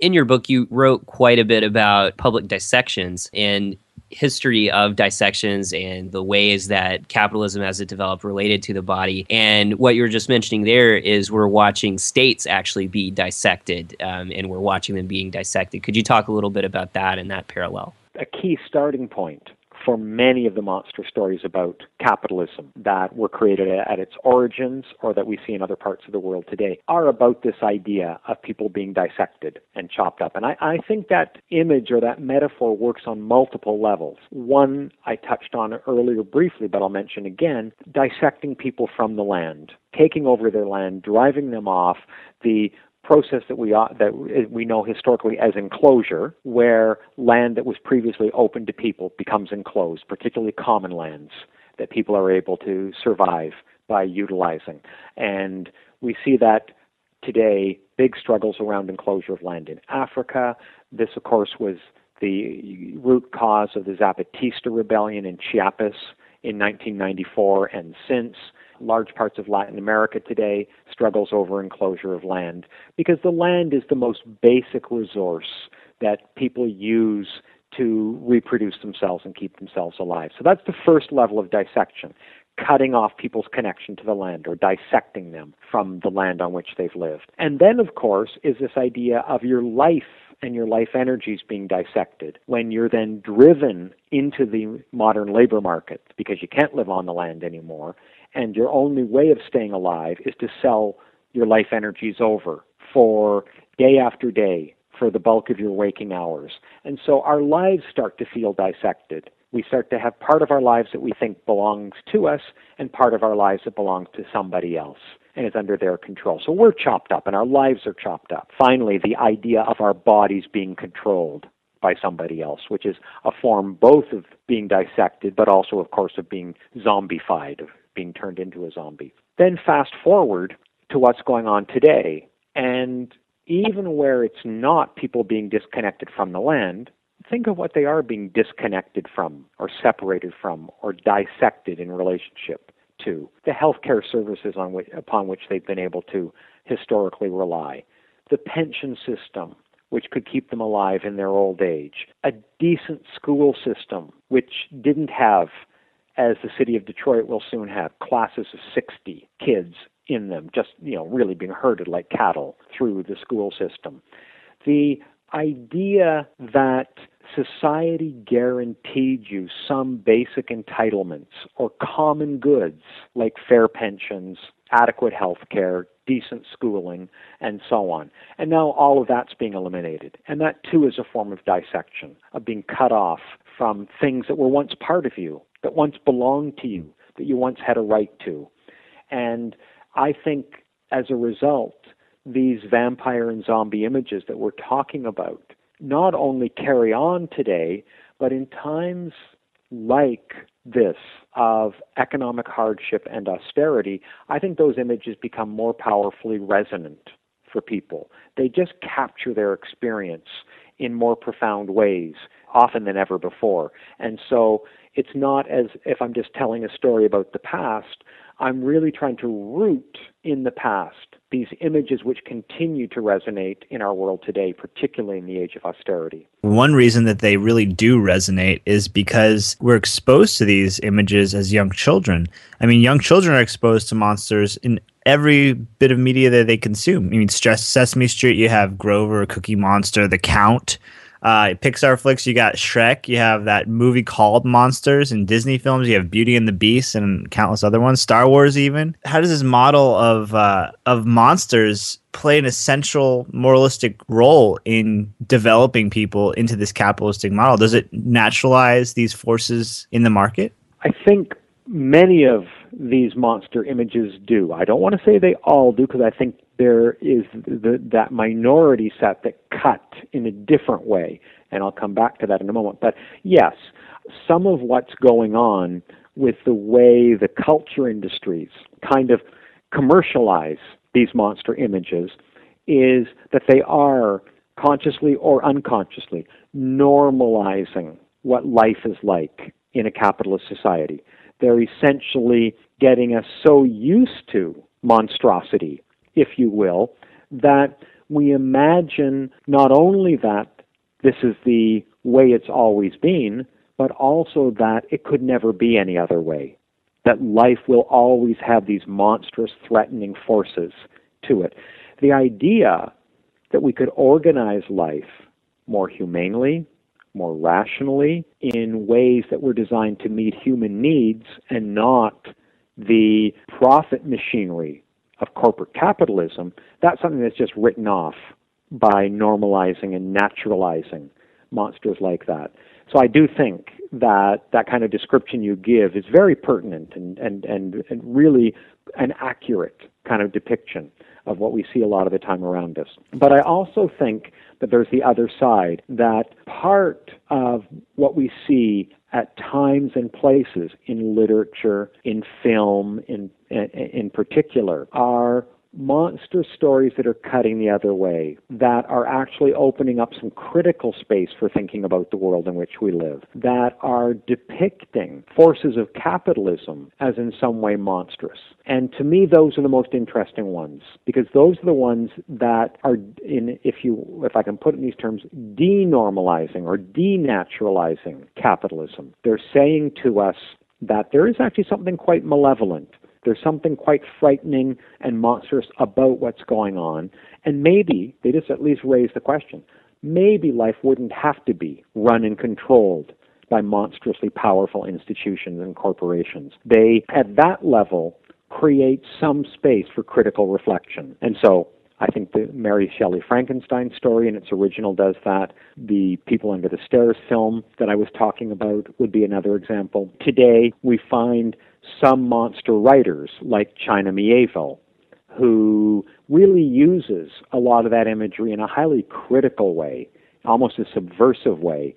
In your book, you wrote quite a bit about public dissections and history of dissections and the ways that capitalism as it developed related to the body. And what you were just mentioning there is we're watching states actually be dissected um, and we're watching them being dissected. Could you talk a little bit about that and that parallel? A key starting point for many of the monster stories about capitalism that were created at its origins or that we see in other parts of the world today are about this idea of people being dissected and chopped up. And I, I think that image or that metaphor works on multiple levels. One I touched on earlier briefly, but I'll mention again dissecting people from the land, taking over their land, driving them off, the process that we that we know historically as enclosure, where land that was previously open to people becomes enclosed, particularly common lands that people are able to survive by utilizing. And we see that today, big struggles around enclosure of land in Africa. This, of course, was the root cause of the Zapatista rebellion in Chiapas in 1994 and since large parts of Latin America today struggles over enclosure of land because the land is the most basic resource that people use to reproduce themselves and keep themselves alive. So that's the first level of dissection, cutting off people's connection to the land or dissecting them from the land on which they've lived. And then, of course, is this idea of your life and your life energies being dissected when you're then driven into the modern labor market because you can't live on the land anymore and your only way of staying alive is to sell your life energies over for day after day for the bulk of your waking hours. And so our lives start to feel dissected. We start to have part of our lives that we think belongs to us and part of our lives that belongs to somebody else. and is under their control. So we're chopped up and our lives are chopped up. Finally, the idea of our bodies being controlled by somebody else, which is a form both of being dissected, but also, of course, of being zombified, of being turned into a zombie. Then fast forward to what's going on today. And even where it's not people being disconnected from the land, think of what they are being disconnected from, or separated from, or dissected in relationship to the healthcare services on which, upon which they've been able to historically rely, the pension system, which could keep them alive in their old age, a decent school system, which didn't have, as the city of Detroit will soon have, classes of 60 kids in them, just you know, really being herded like cattle through the school system. The idea that society guaranteed you some basic entitlements or common goods like fair pensions, adequate health care, decent schooling, and so on. And now all of that's being eliminated. And that too is a form of dissection, of being cut off from things that were once part of you, that once belonged to you, that you once had a right to. And I think as a result, these vampire and zombie images that we're talking about not only carry on today, but in times like this of economic hardship and austerity, I think those images become more powerfully resonant for people. They just capture their experience in more profound ways, often than ever before. And so it's not as if I'm just telling a story about the past. I'm really trying to root in the past these images which continue to resonate in our world today, particularly in the age of austerity. One reason that they really do resonate is because we're exposed to these images as young children. I mean, young children are exposed to monsters in every bit of media that they consume. I mean, Sesame Street, you have Grover, Cookie Monster, The Count. Uh, Pixar flicks, you got Shrek. You have that movie called Monsters. In Disney films, you have Beauty and the Beast and countless other ones. Star Wars, even. How does this model of uh, of monsters play an essential moralistic role in developing people into this capitalistic model? Does it naturalize these forces in the market? I think many of these monster images do. I don't want to say they all do because I think there is the, that minority set that cut in a different way, and I'll come back to that in a moment. But yes, some of what's going on with the way the culture industries kind of commercialize these monster images is that they are consciously or unconsciously normalizing what life is like in a capitalist society. They're essentially getting us so used to monstrosity if you will, that we imagine not only that this is the way it's always been, but also that it could never be any other way. That life will always have these monstrous, threatening forces to it. The idea that we could organize life more humanely, more rationally, in ways that were designed to meet human needs and not the profit machinery of corporate capitalism, that's something that's just written off by normalizing and naturalizing monsters like that. So I do think that that kind of description you give is very pertinent and, and, and, and really an accurate kind of depiction of what we see a lot of the time around us. But I also think that there's the other side, that part of what we see at times and places in literature, in film, in, in, in particular, are monster stories that are cutting the other way, that are actually opening up some critical space for thinking about the world in which we live, that are depicting forces of capitalism as in some way monstrous. And to me, those are the most interesting ones because those are the ones that are, in, if you, if I can put it in these terms, denormalizing or denaturalizing capitalism. They're saying to us that there is actually something quite malevolent there's something quite frightening and monstrous about what's going on. And maybe, they just at least raise the question, maybe life wouldn't have to be run and controlled by monstrously powerful institutions and corporations. They, at that level, create some space for critical reflection. And so I think the Mary Shelley Frankenstein story in its original does that. The People Under the Stairs film that I was talking about would be another example. Today, we find some monster writers like China Miéville, who really uses a lot of that imagery in a highly critical way, almost a subversive way,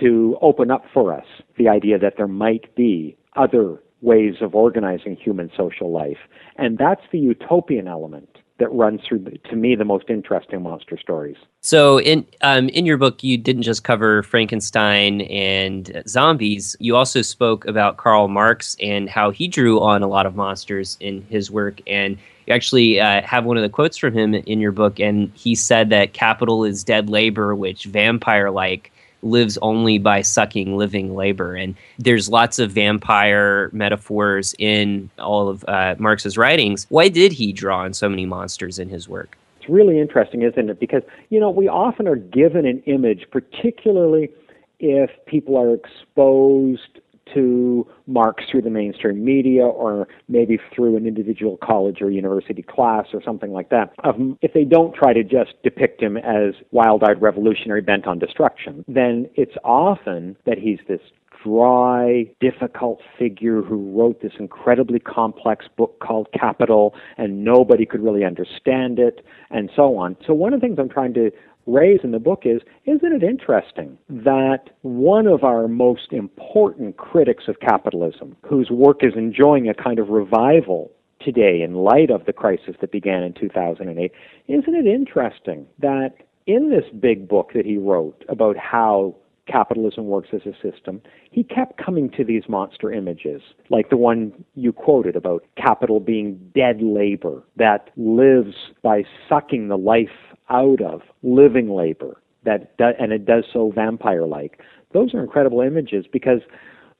to open up for us the idea that there might be other ways of organizing human social life. And that's the utopian element that runs through, the, to me, the most interesting monster stories. So, in um, in your book, you didn't just cover Frankenstein and zombies. You also spoke about Karl Marx and how he drew on a lot of monsters in his work. And you actually uh, have one of the quotes from him in your book, and he said that capital is dead labor, which vampire-like lives only by sucking living labor. And there's lots of vampire metaphors in all of uh, Marx's writings. Why did he draw on so many monsters in his work? It's really interesting, isn't it? Because, you know, we often are given an image, particularly if people are exposed to Marx through the mainstream media or maybe through an individual college or university class or something like that. If they don't try to just depict him as wild eyed revolutionary bent on destruction, then it's often that he's this dry, difficult figure who wrote this incredibly complex book called Capital, and nobody could really understand it, and so on. So, one of the things I'm trying to raise in the book is isn't it interesting that one of our most important critics of capitalism, whose work is enjoying a kind of revival today in light of the crisis that began in 2008, isn't it interesting that in this big book that he wrote about how capitalism works as a system, he kept coming to these monster images, like the one you quoted about capital being dead labor that lives by sucking the life out of living labor that and it does so vampire like. Those are incredible images because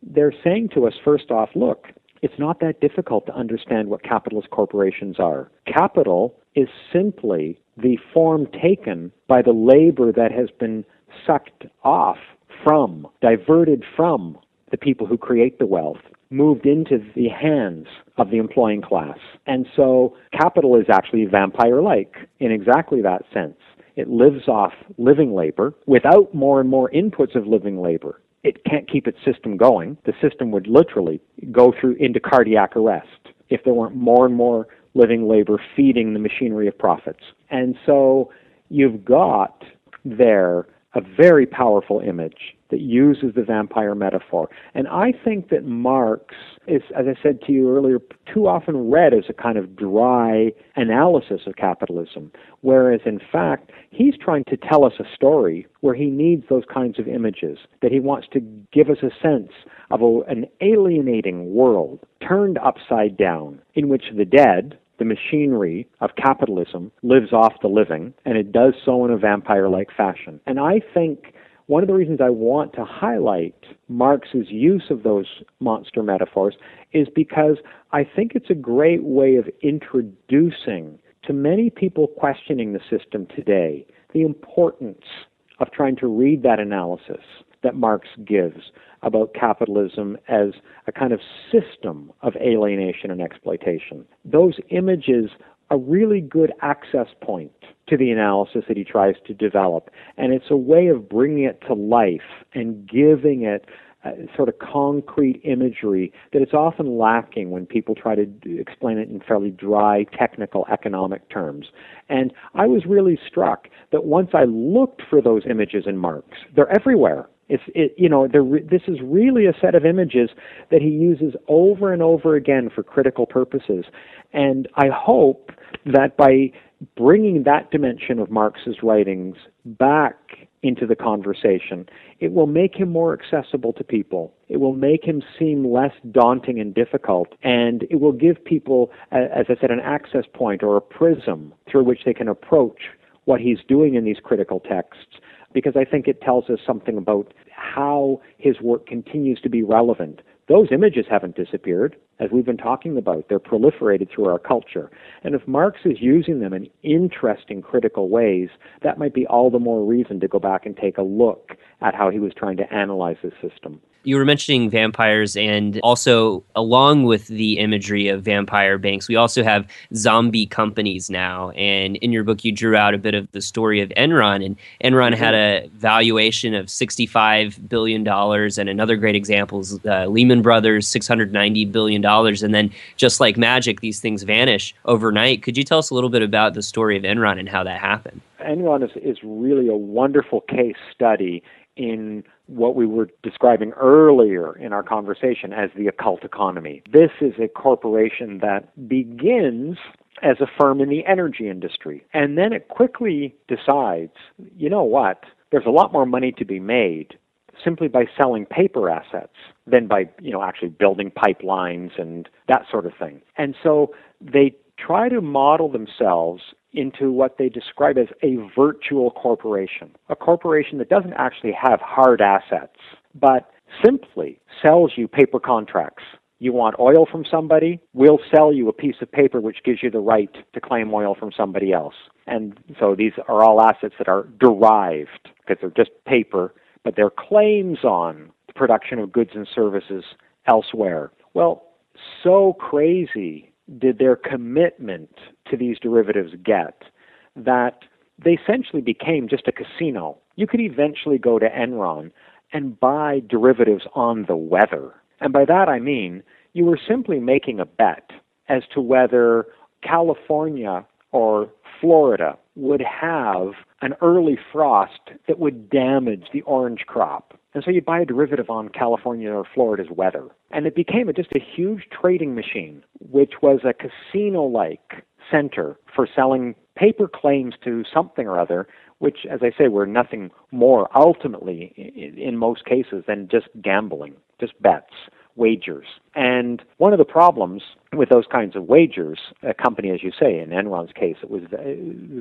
they're saying to us first off, look, it's not that difficult to understand what capitalist corporations are. Capital is simply the form taken by the labor that has been sucked off from, diverted from the people who create the wealth, moved into the hands of the employing class. And so capital is actually vampire like in exactly that sense. It lives off living labor without more and more inputs of living labor. It can't keep its system going. The system would literally go through into cardiac arrest if there weren't more and more living labor feeding the machinery of profits. And so you've got there a very powerful image that uses the vampire metaphor. And I think that Marx is, as I said to you earlier, too often read as a kind of dry analysis of capitalism, whereas in fact, he's trying to tell us a story where he needs those kinds of images, that he wants to give us a sense of a, an alienating world turned upside down, in which the dead, the machinery of capitalism lives off the living, and it does so in a vampire like fashion. And I think one of the reasons I want to highlight Marx's use of those monster metaphors is because I think it's a great way of introducing to many people questioning the system today the importance of trying to read that analysis that Marx gives about capitalism as a kind of system of alienation and exploitation. Those images a really good access point to the analysis that he tries to develop. And it's a way of bringing it to life and giving it uh, sort of concrete imagery that is often lacking when people try to explain it in fairly dry technical economic terms. And I was really struck that once I looked for those images in Marx, they're everywhere. It's it, you know this is really a set of images that he uses over and over again for critical purposes, and I hope that by bringing that dimension of Marx's writings back into the conversation, it will make him more accessible to people. It will make him seem less daunting and difficult, and it will give people, as I said, an access point or a prism through which they can approach what he's doing in these critical texts because I think it tells us something about how his work continues to be relevant. Those images haven't disappeared, as we've been talking about. They're proliferated through our culture. And if Marx is using them in interesting, critical ways, that might be all the more reason to go back and take a look at how he was trying to analyze the system you were mentioning vampires, and also along with the imagery of vampire banks, we also have zombie companies now. And in your book, you drew out a bit of the story of Enron, and Enron mm-hmm. had a valuation of $65 $65 billion. And another great example is uh, Lehman Brothers, $690 billion. And then, just like magic, these things vanish overnight. Could you tell us a little bit about the story of Enron and how that happened? Enron is, is really a wonderful case study in what we were describing earlier in our conversation as the occult economy. This is a corporation that begins as a firm in the energy industry. And then it quickly decides, you know what, there's a lot more money to be made simply by selling paper assets than by, you know, actually building pipelines and that sort of thing. And so they try to model themselves into what they describe as a virtual corporation, a corporation that doesn't actually have hard assets, but simply sells you paper contracts you want oil from somebody, we'll sell you a piece of paper which gives you the right to claim oil from somebody else. And so these are all assets that are derived because they're just paper, but they're claims on the production of goods and services elsewhere. Well, so crazy did their commitment to these derivatives get that they essentially became just a casino. You could eventually go to Enron and buy derivatives on the weather and by that I mean you were simply making a bet as to whether California or Florida would have an early frost that would damage the orange crop. And so you'd buy a derivative on California or Florida's weather. And it became a, just a huge trading machine, which was a casino like center for selling paper claims to something or other, which, as I say, were nothing more ultimately, in most cases, than just gambling just bets, wagers. And one of the problems with those kinds of wagers, a company, as you say, in Enron's case, it was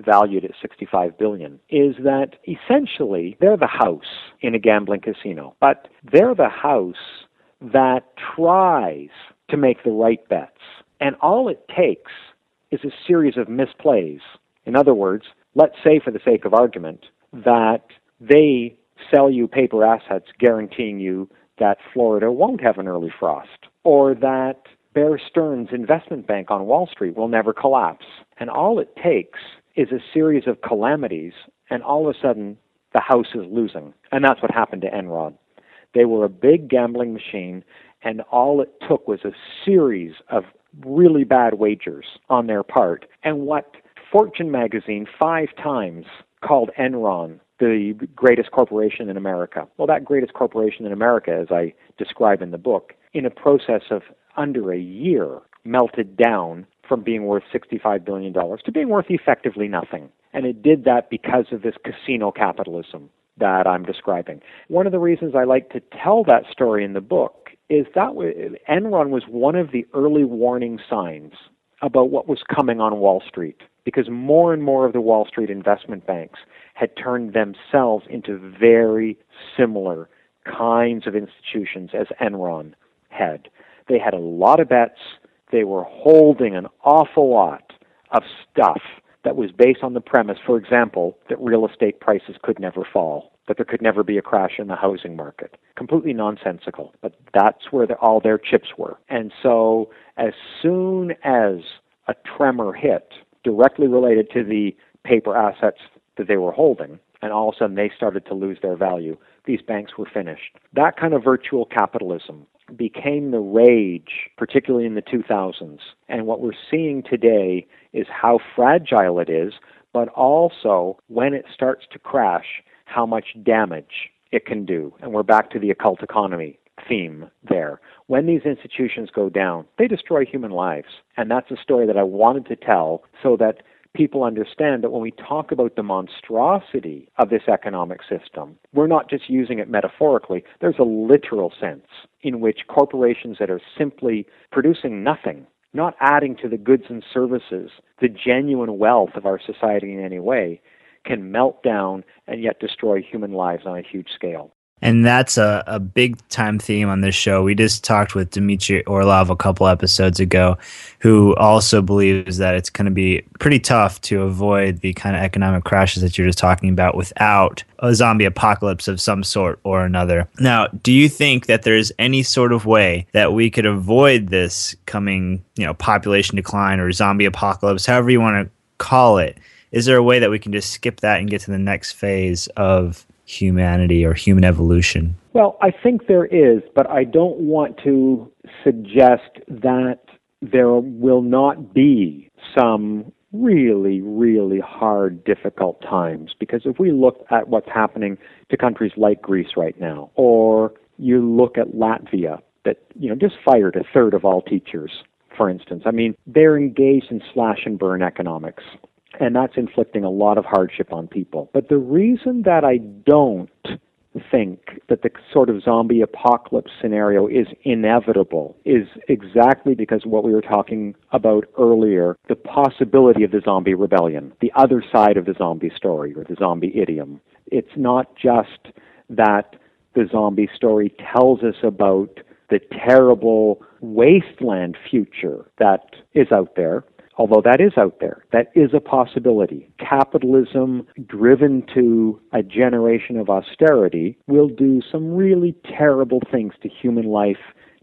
valued at 65 billion, is that essentially they're the house in a gambling casino, but they're the house that tries to make the right bets. And all it takes is a series of misplays. In other words, let's say, for the sake of argument, that they sell you paper assets guaranteeing you that Florida won't have an early frost, or that Bear Stearns Investment Bank on Wall Street will never collapse. And all it takes is a series of calamities, and all of a sudden, the house is losing. And that's what happened to Enron. They were a big gambling machine, and all it took was a series of really bad wagers on their part. And what Fortune magazine five times called Enron the greatest corporation in America. Well, that greatest corporation in America, as I describe in the book, in a process of under a year, melted down from being worth $65 billion to being worth effectively nothing. And it did that because of this casino capitalism that I'm describing. One of the reasons I like to tell that story in the book is that Enron was one of the early warning signs about what was coming on Wall Street because more and more of the Wall Street investment banks had turned themselves into very similar kinds of institutions as Enron had. They had a lot of bets. They were holding an awful lot of stuff that was based on the premise, for example, that real estate prices could never fall, that there could never be a crash in the housing market. Completely nonsensical, but that's where the, all their chips were. And so, as soon as a tremor hit directly related to the paper assets that they were holding, and all of a sudden they started to lose their value. These banks were finished. That kind of virtual capitalism became the rage, particularly in the 2000s. And what we're seeing today is how fragile it is, but also when it starts to crash, how much damage it can do. And we're back to the occult economy theme there. When these institutions go down, they destroy human lives. And that's a story that I wanted to tell so that people understand that when we talk about the monstrosity of this economic system, we're not just using it metaphorically. There's a literal sense in which corporations that are simply producing nothing, not adding to the goods and services, the genuine wealth of our society in any way, can melt down and yet destroy human lives on a huge scale. And that's a, a big time theme on this show. We just talked with Dmitry Orlov a couple episodes ago, who also believes that it's going to be pretty tough to avoid the kind of economic crashes that you're just talking about without a zombie apocalypse of some sort or another. Now, do you think that there's any sort of way that we could avoid this coming, you know, population decline or zombie apocalypse, however you want to call it? Is there a way that we can just skip that and get to the next phase of humanity or human evolution? Well, I think there is, but I don't want to suggest that there will not be some really, really hard, difficult times. Because if we look at what's happening to countries like Greece right now, or you look at Latvia, that you know just fired a third of all teachers, for instance. I mean, they're engaged in slash and burn economics, and that's inflicting a lot of hardship on people. But the reason that I don't think that the sort of zombie apocalypse scenario is inevitable is exactly because what we were talking about earlier the possibility of the zombie rebellion, the other side of the zombie story or the zombie idiom. It's not just that the zombie story tells us about the terrible wasteland future that is out there, although that is out there. That is a possibility. Capitalism, driven to a generation of austerity, will do some really terrible things to human life.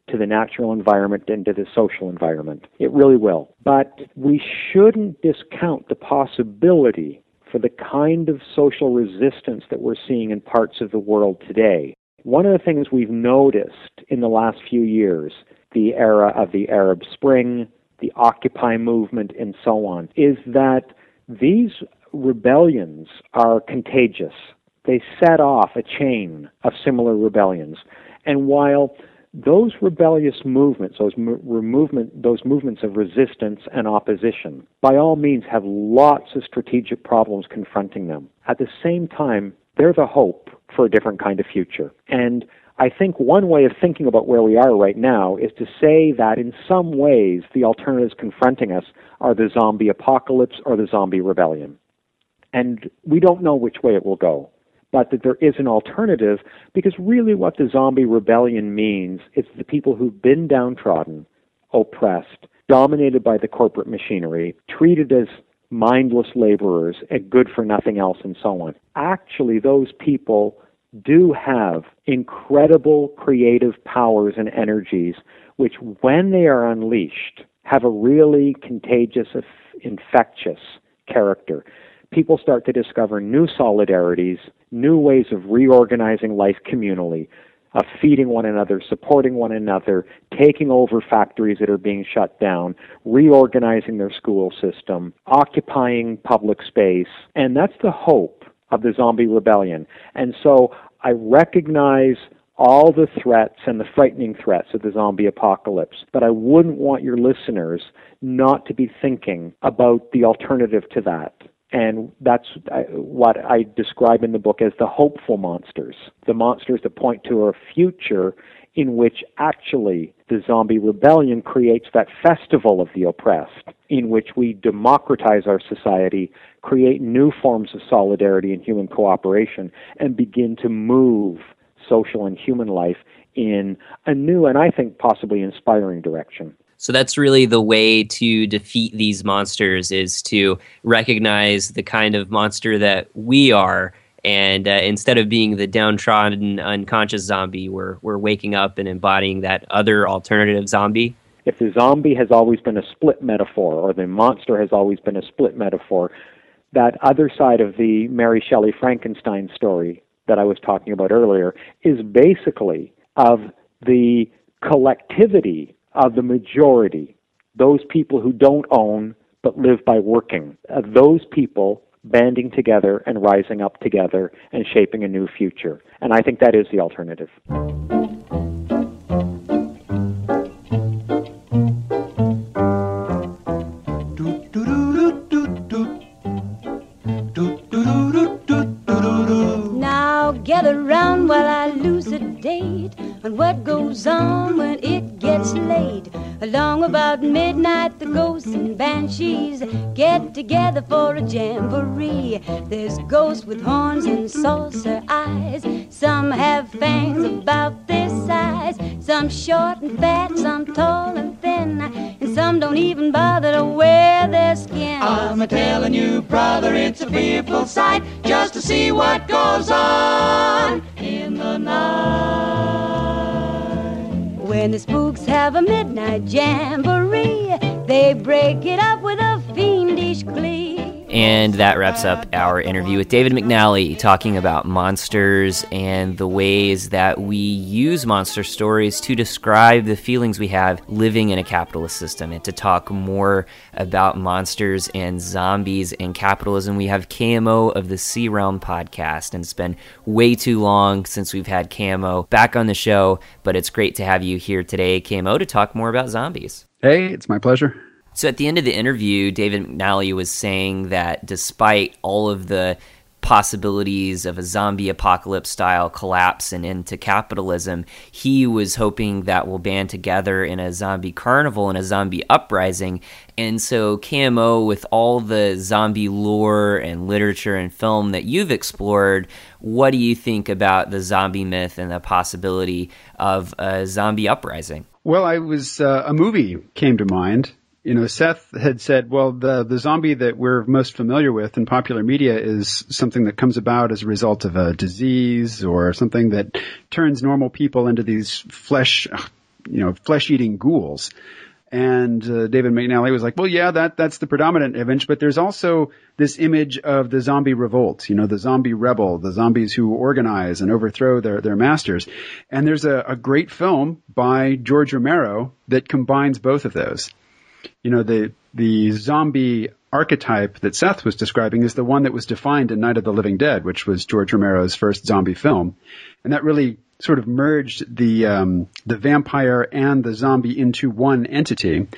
To the natural environment and to the social environment. It really will. But we shouldn't discount the possibility for the kind of social resistance that we're seeing in parts of the world today one of the things we've noticed in the last few years, the era of the Arab Spring, the Occupy movement, and so on, is that these rebellions are contagious. They set off a chain of similar rebellions. And while those rebellious movements, those movement, those movements of resistance and opposition, by all means have lots of strategic problems confronting them. At the same time, they're the hope for a different kind of future. And I think one way of thinking about where we are right now is to say that in some ways the alternatives confronting us are the zombie apocalypse or the zombie rebellion. And we don't know which way it will go. But that there is an alternative because really what the zombie rebellion means is the people who've been downtrodden, oppressed, dominated by the corporate machinery, treated as mindless laborers, and good for nothing else, and so on. Actually, those people do have incredible creative powers and energies, which, when they are unleashed, have a really contagious, infectious character. People start to discover new solidarities, new ways of reorganizing life communally, of feeding one another, supporting one another, taking over factories that are being shut down, reorganizing their school system, occupying public space. And that's the hope of the zombie rebellion. And so I recognize all the threats and the frightening threats of the zombie apocalypse, but I wouldn't want your listeners not to be thinking about the alternative to that. And that's uh, what I describe in the book as the hopeful monsters, the monsters that point to a future in which actually the zombie rebellion creates that festival of the oppressed, in which we democratize our society, create new forms of solidarity and human cooperation, and begin to move social and human life in a new and I think possibly inspiring direction. So that's really the way to defeat these monsters is to recognize the kind of monster that we are. And uh, instead of being the downtrodden, unconscious zombie, we're, we're waking up and embodying that other alternative zombie. If the zombie has always been a split metaphor, or the monster has always been a split metaphor, that other side of the Mary Shelley Frankenstein story that I was talking about earlier is basically of the collectivity of the majority, those people who don't own but live by working, those people banding together and rising up together and shaping a new future. And I think that is the alternative. On what goes on when it gets late. Along about midnight, the ghosts and banshees get together for a jamboree. There's ghosts with horns and saucer eyes. Some have fangs about this size. Some short and fat, some tall and thin. And some don't even bother to wear their skin. I'm a telling you, brother, it's a fearful sight just to see what goes on in the night. When the spooks have a midnight jamboree, they break it up with a fiendish glee. And that wraps up our interview with David McNally talking about monsters and the ways that we use monster stories to describe the feelings we have living in a capitalist system. And to talk more about monsters and zombies and capitalism, we have KMO of the C-Realm podcast. And it's been way too long since we've had KMO back on the show, but it's great to have you here today, KMO, to talk more about zombies. Hey, it's my pleasure. So at the end of the interview, David McNally was saying that despite all of the possibilities of a zombie apocalypse style collapse and into capitalism, he was hoping that we'll band together in a zombie carnival and a zombie uprising. And so, KMO, with all the zombie lore and literature and film that you've explored, what do you think about the zombie myth and the possibility of a zombie uprising? Well, I was uh, a movie came to mind you know, Seth had said, well, the, the zombie that we're most familiar with in popular media is something that comes about as a result of a disease or something that turns normal people into these flesh, you know, flesh eating ghouls. And uh, David McNally was like, well, yeah, that, that's the predominant image, but there's also this image of the zombie revolt, you know, the zombie rebel, the zombies who organize and overthrow their, their masters. And there's a, a great film by George Romero that combines both of those you know, the, the zombie archetype that Seth was describing is the one that was defined in Night of the Living Dead, which was George Romero's first zombie film. And that really sort of merged the, um, the vampire and the zombie into one entity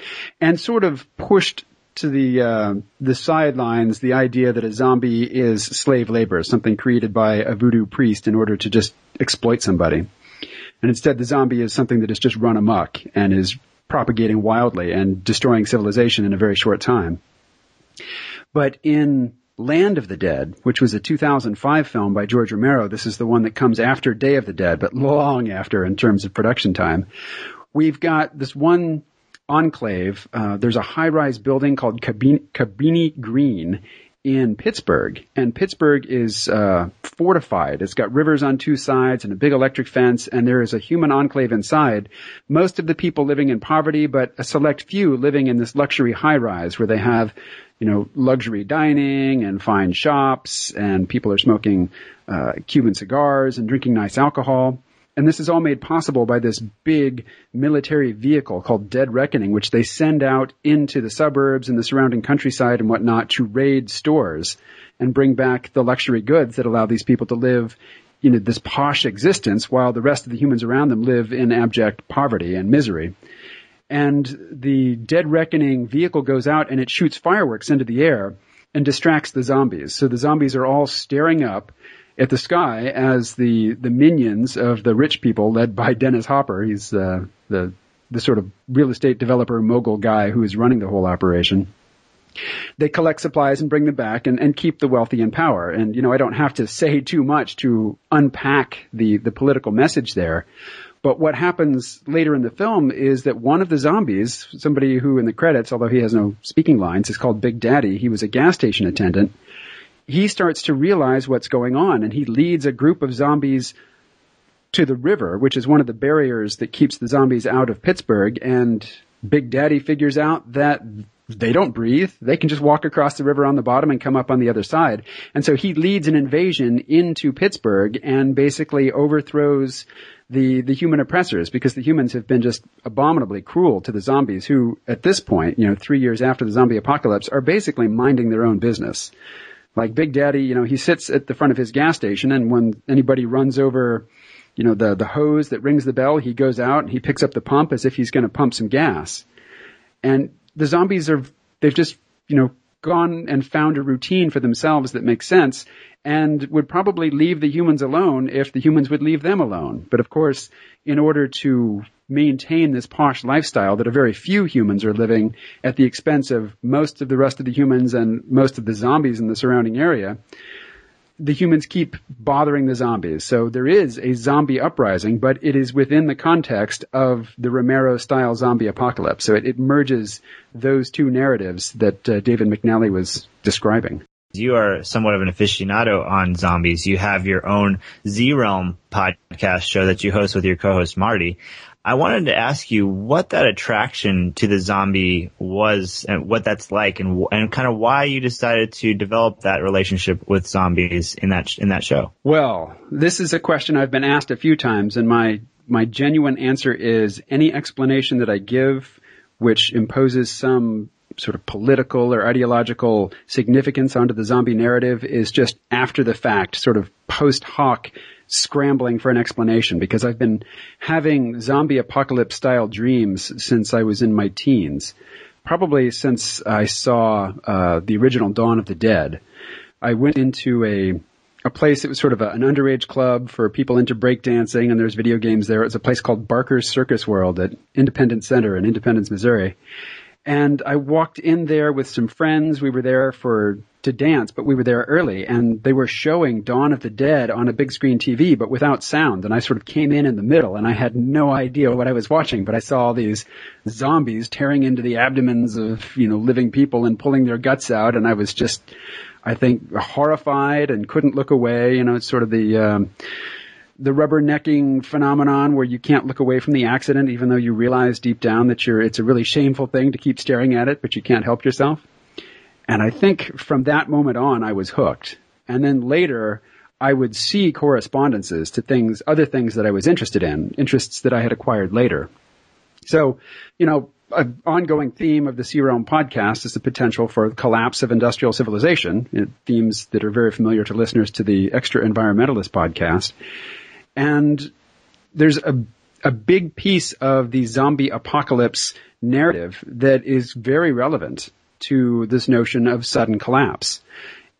and sort of pushed to the uh, the sidelines the idea that a zombie is slave labor, something created by a voodoo priest in order to just exploit somebody. And instead, the zombie is something that has just run amok and is propagating wildly and destroying civilization in a very short time. But in Land of the Dead, which was a 2005 film by George Romero, this is the one that comes after Day of the Dead, but long after in terms of production time. We've got this one enclave. Uh, there's a high-rise building called Cabini, Cabrini Green in Pittsburgh, and Pittsburgh is uh, fortified. It's got rivers on two sides and a big electric fence, and there is a human enclave inside. Most of the people living in poverty, but a select few living in this luxury high rise where they have, you know, luxury dining and fine shops, and people are smoking uh, Cuban cigars and drinking nice alcohol. And this is all made possible by this big military vehicle called Dead Reckoning, which they send out into the suburbs and the surrounding countryside and whatnot to raid stores and bring back the luxury goods that allow these people to live you know, this posh existence while the rest of the humans around them live in abject poverty and misery. And the Dead Reckoning vehicle goes out and it shoots fireworks into the air and distracts the zombies. So the zombies are all staring up at the sky as the the minions of the rich people, led by [LAUGHS] Dennis Hopper. He's uh, the the sort of real estate developer mogul guy who is running the whole operation. They collect supplies and bring them back and, and keep the wealthy in power. And, you know, I don't have to [LAUGHS] say too much to unpack the, the political message there. But what happens later in the film is that one of the zombies, somebody who in the credits, although he has no speaking lines, is called Big Daddy. He was a gas station attendant he starts to realize what's going on and he leads a group of zombies to the river, which is one of the barriers that keeps the zombies out of Pittsburgh. And Big Daddy figures out that they don't breathe. They can just walk across the river on the bottom and come up on the other side. And so he leads an invasion into Pittsburgh and basically overthrows the, the human oppressors because the humans have been just abominably cruel to the zombies who at this point, you know, three years after the zombie apocalypse are basically minding their own business. Like Big Daddy, you know, he sits at the front of his gas station and when anybody runs over, you know, the, the hose that rings the bell, he goes out and he picks up the pump as if he's going to pump some gas. And the zombies are, they've just, you know, gone and found a routine for themselves that makes sense and would probably leave the humans alone if the humans would leave them alone. But of course, in order to maintain this posh lifestyle that a very few humans are living at the expense of most of the rest of the humans and most of the zombies in the surrounding area, the humans keep bothering the zombies. So there is a zombie uprising, but it is within the context of the Romero style zombie apocalypse. So it, it merges those two narratives that uh, David McNally was describing. You are somewhat of an aficionado on zombies. You have your own Z Realm podcast show that you host with your co-host Marty. I wanted to ask you what that attraction to the zombie was and what that's like and, and kind of why you decided to develop that relationship with zombies in that, in that show. Well, this is a question I've been asked a few times and my, my genuine answer is any explanation that I give which imposes some sort of political or ideological significance onto the zombie narrative is just after the fact, sort of post hoc scrambling for an explanation because I've been having zombie apocalypse style dreams since I was in my teens. Probably since I saw uh, the original Dawn of the Dead. I went into a a place that was sort of a, an underage club for people into breakdancing, and there's video games there. It was a place called Barker's Circus World at Independence Center in Independence, Missouri. And I walked in there with some friends. We were there for to dance, but we were there early and they were showing Dawn of the Dead on a big screen TV, but without sound. And I sort of came in in the middle and I had no idea what I was watching, but I saw all these zombies tearing into the abdomens of, you know, living people and pulling their guts out. And I was just, I think, horrified and couldn't look away. You know, it's sort of the, um, the rubbernecking phenomenon where you can't look away from the accident even though you realize deep down that you're, it's a really shameful thing to keep staring at it, but you can't help yourself. And I think from that moment on, I was hooked. And then later, I would see correspondences to things, other things that I was interested in, interests that I had acquired later. So, you know, an ongoing theme of the C-Realm podcast is the potential for collapse of industrial civilization, you know, themes that are very familiar to listeners to the Extraenvironmentalist podcast. And there's a, a big piece of the zombie apocalypse narrative that is very relevant to this notion of sudden collapse.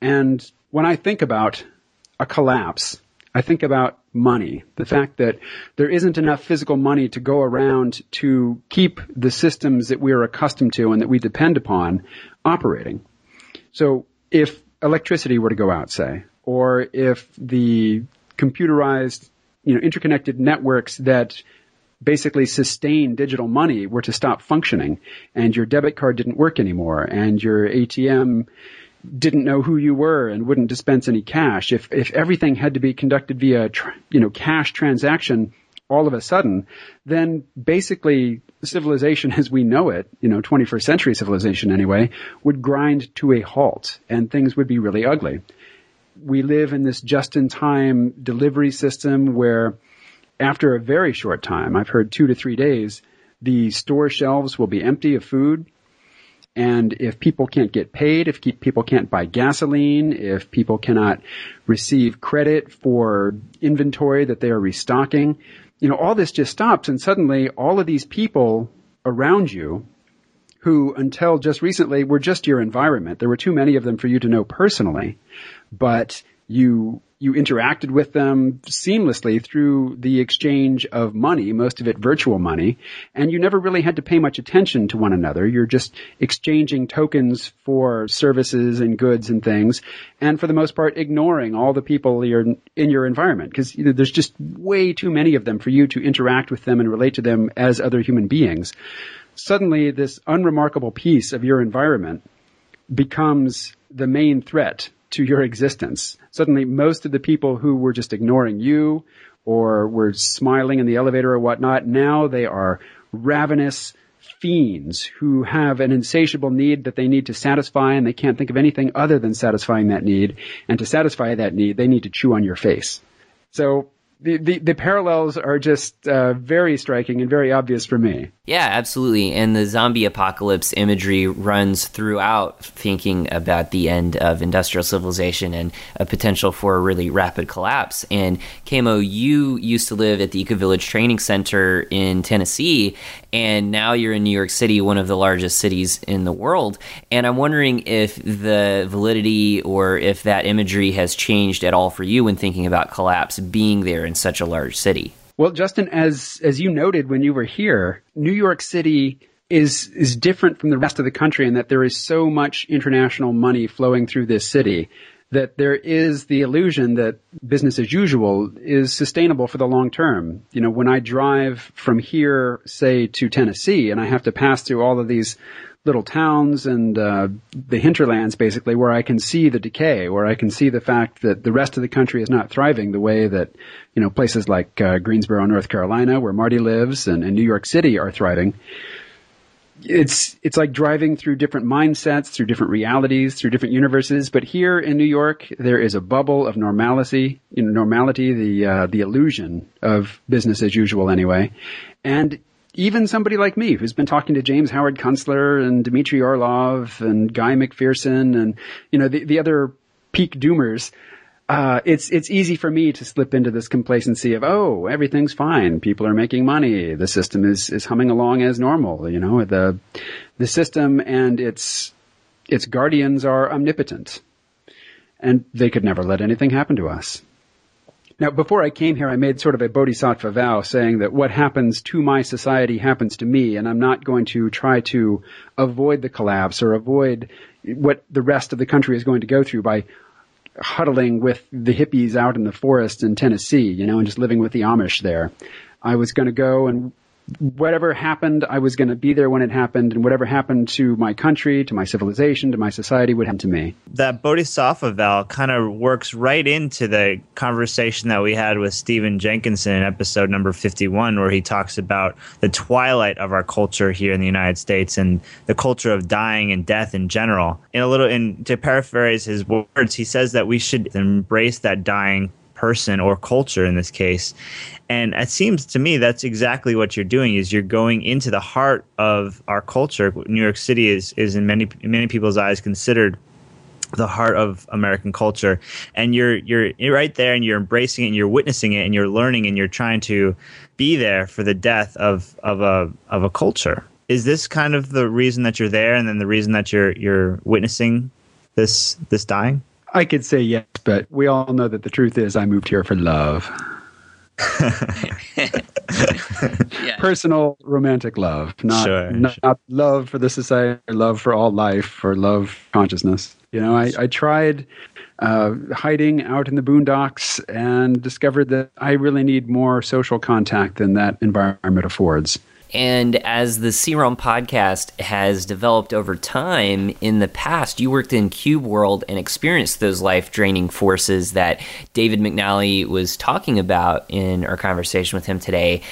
And when I think about a collapse, I think about money. The fact that there isn't enough physical money to go around to keep the systems that we are accustomed to and that we depend upon operating. So if electricity were to go out, say, or if the computerized, you know, interconnected networks that basically sustain digital money were to stop functioning and your debit card didn't work anymore and your ATM didn't know who you were and wouldn't dispense any cash, if if everything had to be conducted via you know cash transaction all of a sudden, then basically civilization [LAUGHS] as we know it, you know, 21st century civilization anyway, would grind to a halt and things would be really ugly. We live in this just-in-time delivery system where after a very short time, I've heard two to three days, the store shelves will be empty of food and if people can't get paid, if people can't buy gasoline, if people cannot receive credit for inventory that they are restocking, you know, all this just stops and suddenly all of these people around you who until just recently were just your environment. There were too many of them for you to know personally, but you you interacted with them seamlessly through the exchange of money, most of it virtual money, and you never really had to pay much attention to one another. You're just exchanging tokens for services and goods and things, and for the most part ignoring all the people in your environment because you know, there's just way too many of them for you to interact with them and relate to them as other human beings. Suddenly, this unremarkable piece of your environment becomes the main threat to your existence. Suddenly, most of the people who were just ignoring you or were smiling in the elevator or whatnot, now they are ravenous fiends who have an insatiable need that they need to satisfy and they can't think of anything other than satisfying that need. And to satisfy that need, they need to chew on your face. So the, the, parallels are just uh, very striking and very obvious for me. Yeah, absolutely. And the zombie apocalypse imagery runs throughout thinking about the end of industrial civilization and a potential for a really rapid collapse. And KMO, you used to live at the Eco Village Training Center in Tennessee, and now you're in New York City, one of the largest cities in the world. And I'm wondering if the validity or if that imagery has changed at all for you when thinking about collapse being there in such a large city. Well, Justin, as as you noted when you were here, New York City is is different from the rest of the country in that there is so much international money flowing through this city that there is the illusion that business as usual is sustainable for the long term. You know, when I drive from here, say, to Tennessee, and I have to pass through all of these little towns and uh, the hinterlands, basically, where I can see the decay, where I can see the fact that the rest of the country is not thriving the way that, you know, places like uh, Greensboro, North Carolina, where Marty lives, and, and New York City are thriving. It's it's like driving through different mindsets, through different realities, through different universes. But here in New York, there is a bubble of normality, you know, normality, the uh, the illusion of business as usual, anyway. And even somebody like me who's been talking to James Howard Kunstler and Dmitry Orlov and Guy McPherson and, you know, the, the other peak doomers, uh, it's, it's easy for me to slip into this complacency of, oh, everything's fine. People are making money. The system is, is humming along as normal. You know, the, the system and its, its guardians are omnipotent. And they could never let anything happen to us. Now, before I came here, I made sort of a bodhisattva vow saying that what happens to my society happens to me, and I'm not going to try to avoid the collapse or avoid what the rest of the country is going to go through by huddling with the hippies out in the forest in Tennessee, you know, and just living with the Amish there. I was going to go and whatever happened, I was going to be there when it happened, and whatever happened to my country, to my civilization, to my society would happen to me. That Bodhisattva vow kind of works right into the conversation that we had with Stephen Jenkinson in episode number 51, where he talks about the twilight of our culture here in the United States and the culture of dying and death in general. In a little, in to paraphrase his words, he says that we should embrace that dying person or culture in this case and it seems to me that's exactly what you're doing is you're going into the heart of our culture new york city is is in many in many people's eyes considered the heart of American culture, and you're you're right there, and you're embracing it, and you're witnessing it, and you're learning, and you're trying to be there for the death of of a of a culture. Is this kind of the reason that you're there, and then the reason that you're you're witnessing this this dying? I could say yes, but we all know that the truth is I moved here for love. [LAUGHS] yeah. Personal romantic love, not, Sure, not, not love for the society, or love for all life, or love consciousness. You know, I, I tried uh, hiding out in the boondocks and discovered that I really need more social contact than that environment affords. And as the C-Realm podcast has developed over time, in the past, you worked in Cube World and experienced those life draining forces that David McNally was talking about in our conversation with him today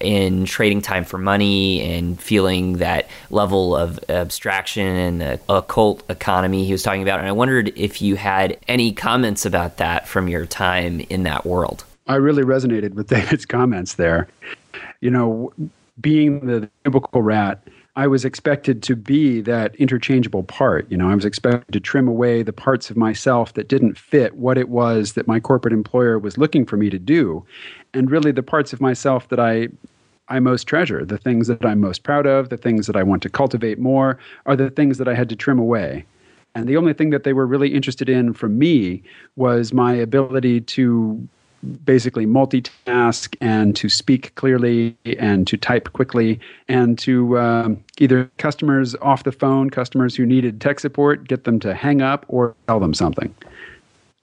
in trading time for money and feeling that level of abstraction and the occult economy he was talking about. And I wondered if you had any comments about that from your time in that world. I really resonated with [LAUGHS] David's comments there. You know, being the biblical rat, I was expected to be that interchangeable part. You know, I was expected to trim away the parts of myself that didn't fit what it was that my corporate employer was looking for me to do. And really the parts of myself that I I most treasure, the things that I'm most proud of, the things that I want to cultivate more, are the things that I had to trim away. And the only thing that they were really interested in from me was my ability to basically multitask and to speak clearly and to type quickly and to um, either customers off the phone, customers who needed tech support, get them to hang up or tell them something.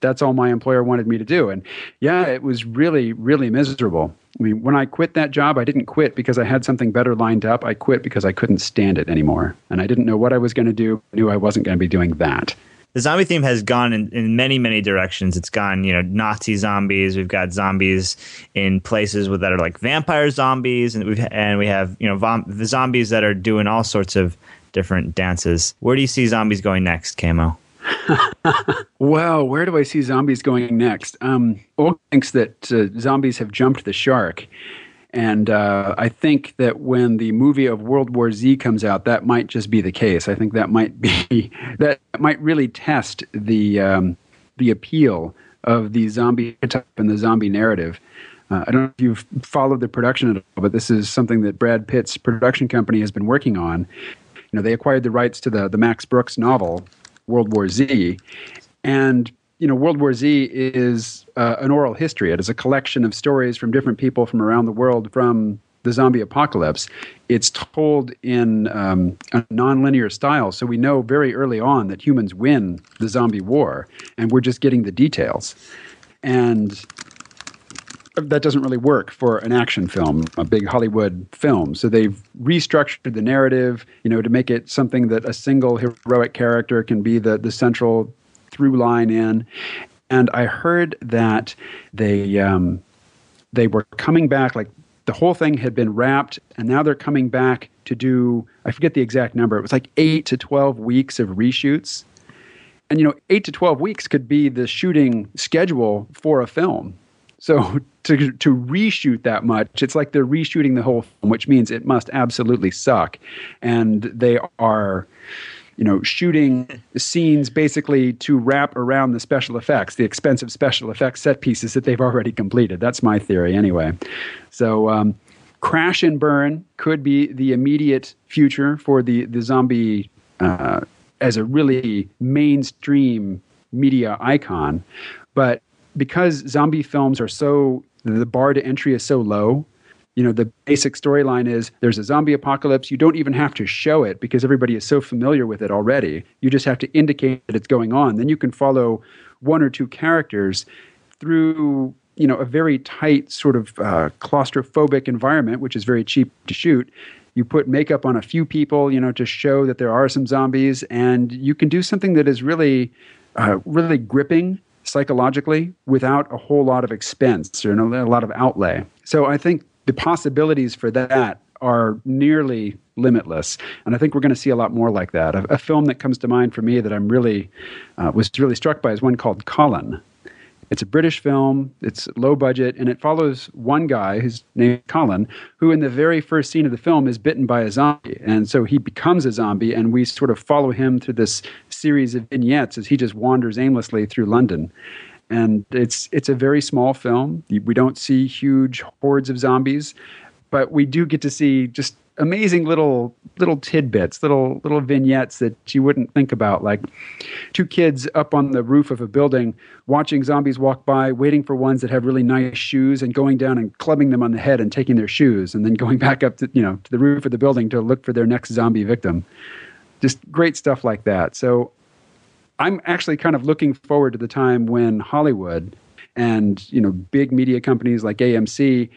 That's all my employer wanted me to do. And yeah, it was really, really miserable. I mean, when I quit that job, I didn't quit because I had something better lined up. I quit because I couldn't stand it anymore. And I didn't know what I was going to do. I knew I wasn't going to be doing that the zombie theme has gone in, in many many directions. It's gone you know nazi zombies. We've got zombies in places with, that are like vampire zombies. And we've and we have you know vom- the zombies that are doing all sorts of different dances. Where do you see zombies going next KMO? [LAUGHS] Well, where do I see zombies going next? Um, Olga thinks that uh, zombies have jumped the shark. And uh, I think that when the movie of World War Z comes out, that might just be the case. I think that might be [LAUGHS] that might really test the um, the appeal of the zombie type and the zombie narrative. Uh, I don't know if you've followed the production at all, but this is something that Brad Pitt's production company has been working on. You know, they acquired the rights to the the Max Brooks novel World War Z, and you know, World War Z is uh, an oral history. It is a collection of stories from different people from around the world from the zombie apocalypse. It's told in um, a nonlinear style, so we know very early on that humans win the zombie war, and we're just getting the details. And that doesn't really work for an action film, a big Hollywood film. So they've restructured the narrative, you know, to make it something that a single heroic character can be the the central through line in. And I heard that they um, they were coming back like the whole thing had been wrapped and now they're coming back to do i forget the exact number it was like 8 to 12 weeks of reshoots and you know 8 to 12 weeks could be the shooting schedule for a film so [LAUGHS] to to reshoot that much it's like they're reshooting the whole film which means it must absolutely suck and they are you know, shooting [LAUGHS] scenes basically to wrap around the special effects, the expensive special effects set pieces that they've already completed. That's my theory, anyway. So, um, crash and burn could be the immediate future for the the zombie uh, as a really mainstream media icon, but because zombie films are so the bar to entry is so low you know the basic storyline is there's a zombie apocalypse. You don't even have to show it because everybody is so familiar with it already. You just have to indicate that it's going on. Then you can follow one or two characters through you know a very tight sort of uh, claustrophobic environment which is very cheap to shoot. You put makeup on a few people you know to show that there are some zombies and you can do something that is really uh, really gripping psychologically without a whole lot of expense or a lot of outlay. So i think the possibilities for that are nearly limitless. And I think we're going to see a lot more like that. A, a film that comes to mind for me that I'm really uh, was really struck by is one called Colin. It's a British film. It's low budget, and it follows one guy who's named Colin, who in the very first scene of the film is bitten by a zombie, and so he becomes a zombie, and we sort of follow him through this series of vignettes as he just wanders aimlessly through London and it's it's a very small film. We don't see huge hordes of zombies, but we do get to see just amazing little little tidbits, little little vignettes that you wouldn't think about, like two kids up on the roof of a building watching zombies walk by, waiting for ones that have really nice shoes, and going down and clubbing them on the head and taking their shoes, and then going [LAUGHS] back up to you know to the roof of the building to look for their next zombie victim. Just great stuff like that. So I'm actually kind of looking forward to the time when Hollywood and you know big media companies like AMC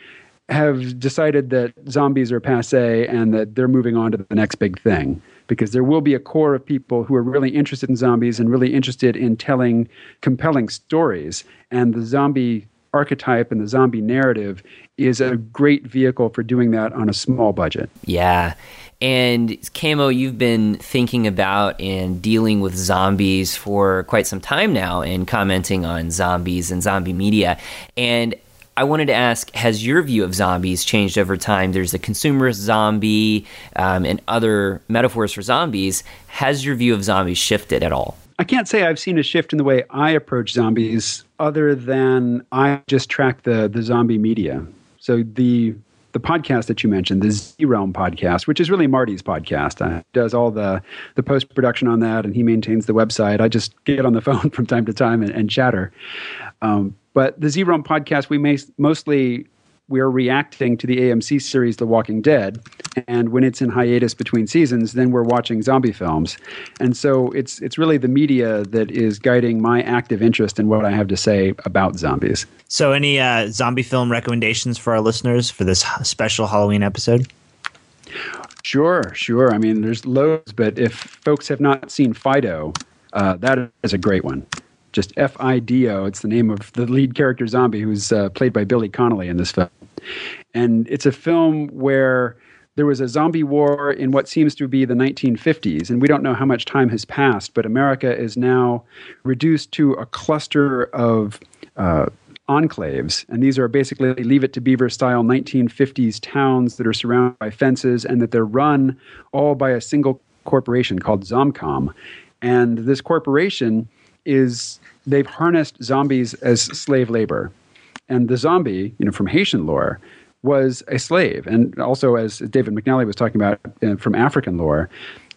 have decided that zombies are passe and that they're moving on to the next big thing because there will be a core of people who are really interested in zombies and really interested in telling compelling stories and the zombie archetype and the zombie narrative is a great vehicle for doing that on a small budget. Yeah. And KMO, you've been thinking about and dealing with zombies for quite some time now and commenting on zombies and zombie media. And I wanted to ask Has your view of zombies changed over time? There's the consumerist zombie um, and other metaphors for zombies. Has your view of zombies shifted at all? I can't say I've seen a shift in the way I approach zombies, other than I just track the the zombie media. So the the podcast that you mentioned, the Z Realm podcast, which is really Marty's podcast. Uh, does all the the post production on that, and he maintains the website. I just get on the [LAUGHS] phone from time to time and, and chatter. Um, but the Z Realm podcast, we may, mostly we're reacting to the AMC series The Walking Dead, and when it's in hiatus between seasons, then we're watching zombie films. And so it's it's really the media that is guiding my active interest in what I have to say about zombies. So, any uh, zombie film recommendations for our listeners for this special Halloween episode? Sure, sure. I mean, there's loads, but if folks have not seen Fido, uh, that is a great one just F I D O. It's the name of the lead character zombie who's uh, played by Billy Connolly in this film. And it's a film where there was a zombie war in what seems to be the 1950s, and we don't know how much time has passed, but America is now reduced to a cluster of uh, enclaves. And these are basically Leave It to Beaver style 1950s towns that are surrounded by fences and that they're run all by a single corporation called Zomcon. And this corporation is they've harnessed zombies as slave labor. And the zombie, you know, from Haitian lore, was a slave. And also, as David McNally was talking about uh, from African lore,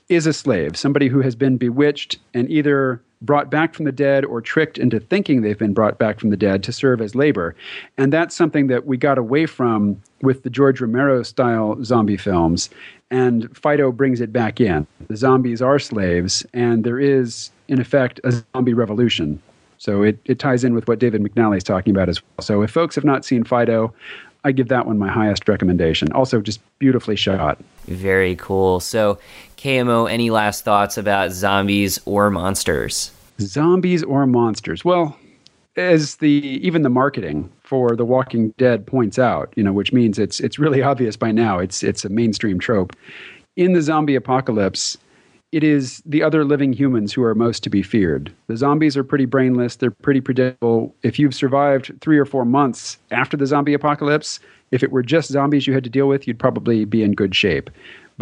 is a slave, somebody who has been bewitched and either brought back from the dead or tricked into thinking they've been brought back from the dead to serve as labor. And that's something that we got away from with the George Romero style zombie films. And Fido brings it back in. The zombies are slaves, and there is, in effect, a zombie revolution So it, it ties in with what David McNally is talking about as well. So if folks have not seen Fido, I give that one my highest recommendation. Also, just beautifully shot. Very cool. So, KMO, any last thoughts about zombies or monsters? Zombies or monsters? Well, as the even the marketing for The Walking Dead points out, you know, which means it's it's really [LAUGHS] obvious by now. It's it's a mainstream trope. In the zombie apocalypse, it is the other living humans who are most to be feared. The zombies are pretty brainless, they're pretty predictable. If you've survived 3 or 4 months after the zombie apocalypse, if it were just zombies you had to deal with, you'd probably be in good shape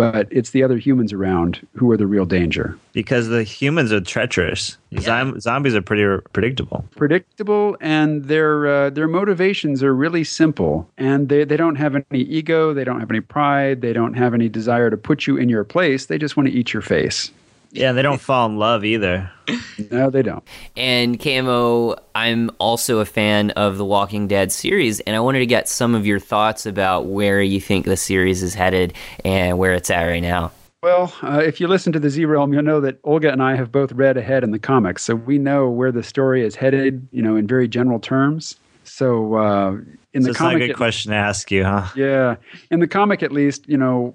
but it's the other humans around who are the real danger. Because the humans are treacherous. Yeah. zombies are pretty predictable. Predictable, and their uh, their motivations are really simple. And they, they don't have any ego, they don't have any pride, they don't have any desire to put you in your place. They just want to eat your face. Yeah, they don't fall in love either. No, they don't. And KMO, I'm also a fan of the Walking Dead series, and I wanted to get some of your thoughts about where you think the series is headed and where it's at right now. Well, uh, if you listen to the Z Realm, you'll know that Olga and I have both read ahead in the comics, so we know where the story is headed, you know, in very general terms. So, uh, in so the it's comic, not a good question to ask you, huh? Yeah, in the comic, at least, you know,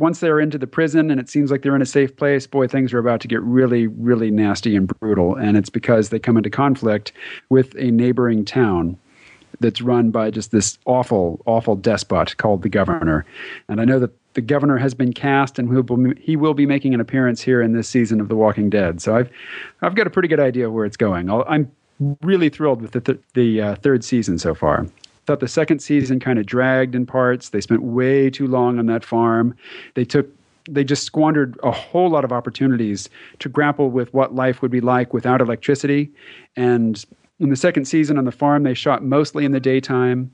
once they're into the prison and it seems like they're in a safe place, boy, things are about to get really, really nasty and brutal. And it's because they come into conflict with a neighboring town that's run by just this awful, awful despot called the governor. And I know that the governor has been cast, and he'll be, he will be making an appearance here in this season of The Walking Dead. So I've I've got a pretty good idea of where it's going. i am really thrilled with the th- the uh, third season so far. Thought the second season kind of dragged in parts. They spent way too long on that farm. They took they just squandered a whole lot of opportunities to grapple with what life would be like without electricity. And in the second season on the farm, they shot mostly in the daytime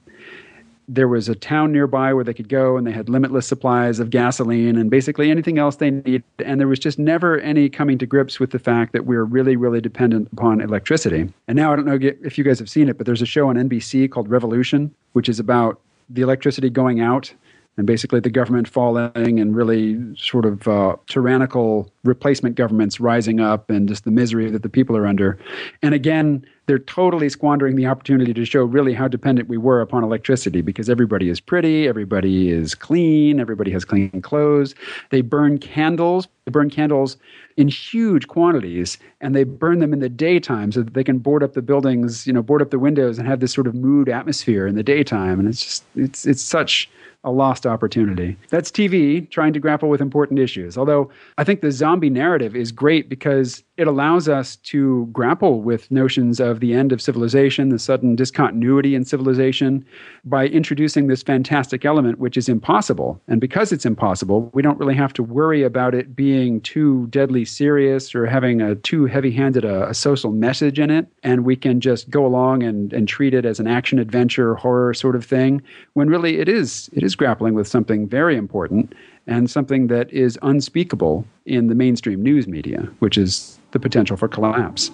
there was a town nearby where they could go and they had limitless supplies of gasoline and basically anything else they need and there was just never any coming to grips with the fact that we are really really dependent upon electricity and now i don't know if you guys have seen it but there's a show on nbc called revolution which is about the electricity going out and basically the government falling and really sort of uh, tyrannical replacement governments rising up and just the misery that the people are under. And again, they're totally squandering the opportunity to show really how dependent we were upon electricity because everybody is pretty, everybody is clean, everybody has clean clothes. They burn candles. They burn candles in huge quantities and they burn them in the daytime so that they can board up the buildings, you know, board up the windows and have this sort of mood atmosphere in the daytime. And it's just, it's, it's such a lost opportunity. That's TV trying to grapple with important issues. Although I think the zombie narrative is great because it allows us to grapple with notions of the end of civilization, the sudden discontinuity in civilization, by introducing this fantastic element, which is impossible. And because it's impossible, we don't really have to worry about it being too deadly serious or having a too heavy handed a, a, social message in it. And we can just go along and, and treat it as an action adventure horror sort of thing, when really it is, it is grappling with something very important and something that is unspeakable in the mainstream news media, which is the potential for collapse.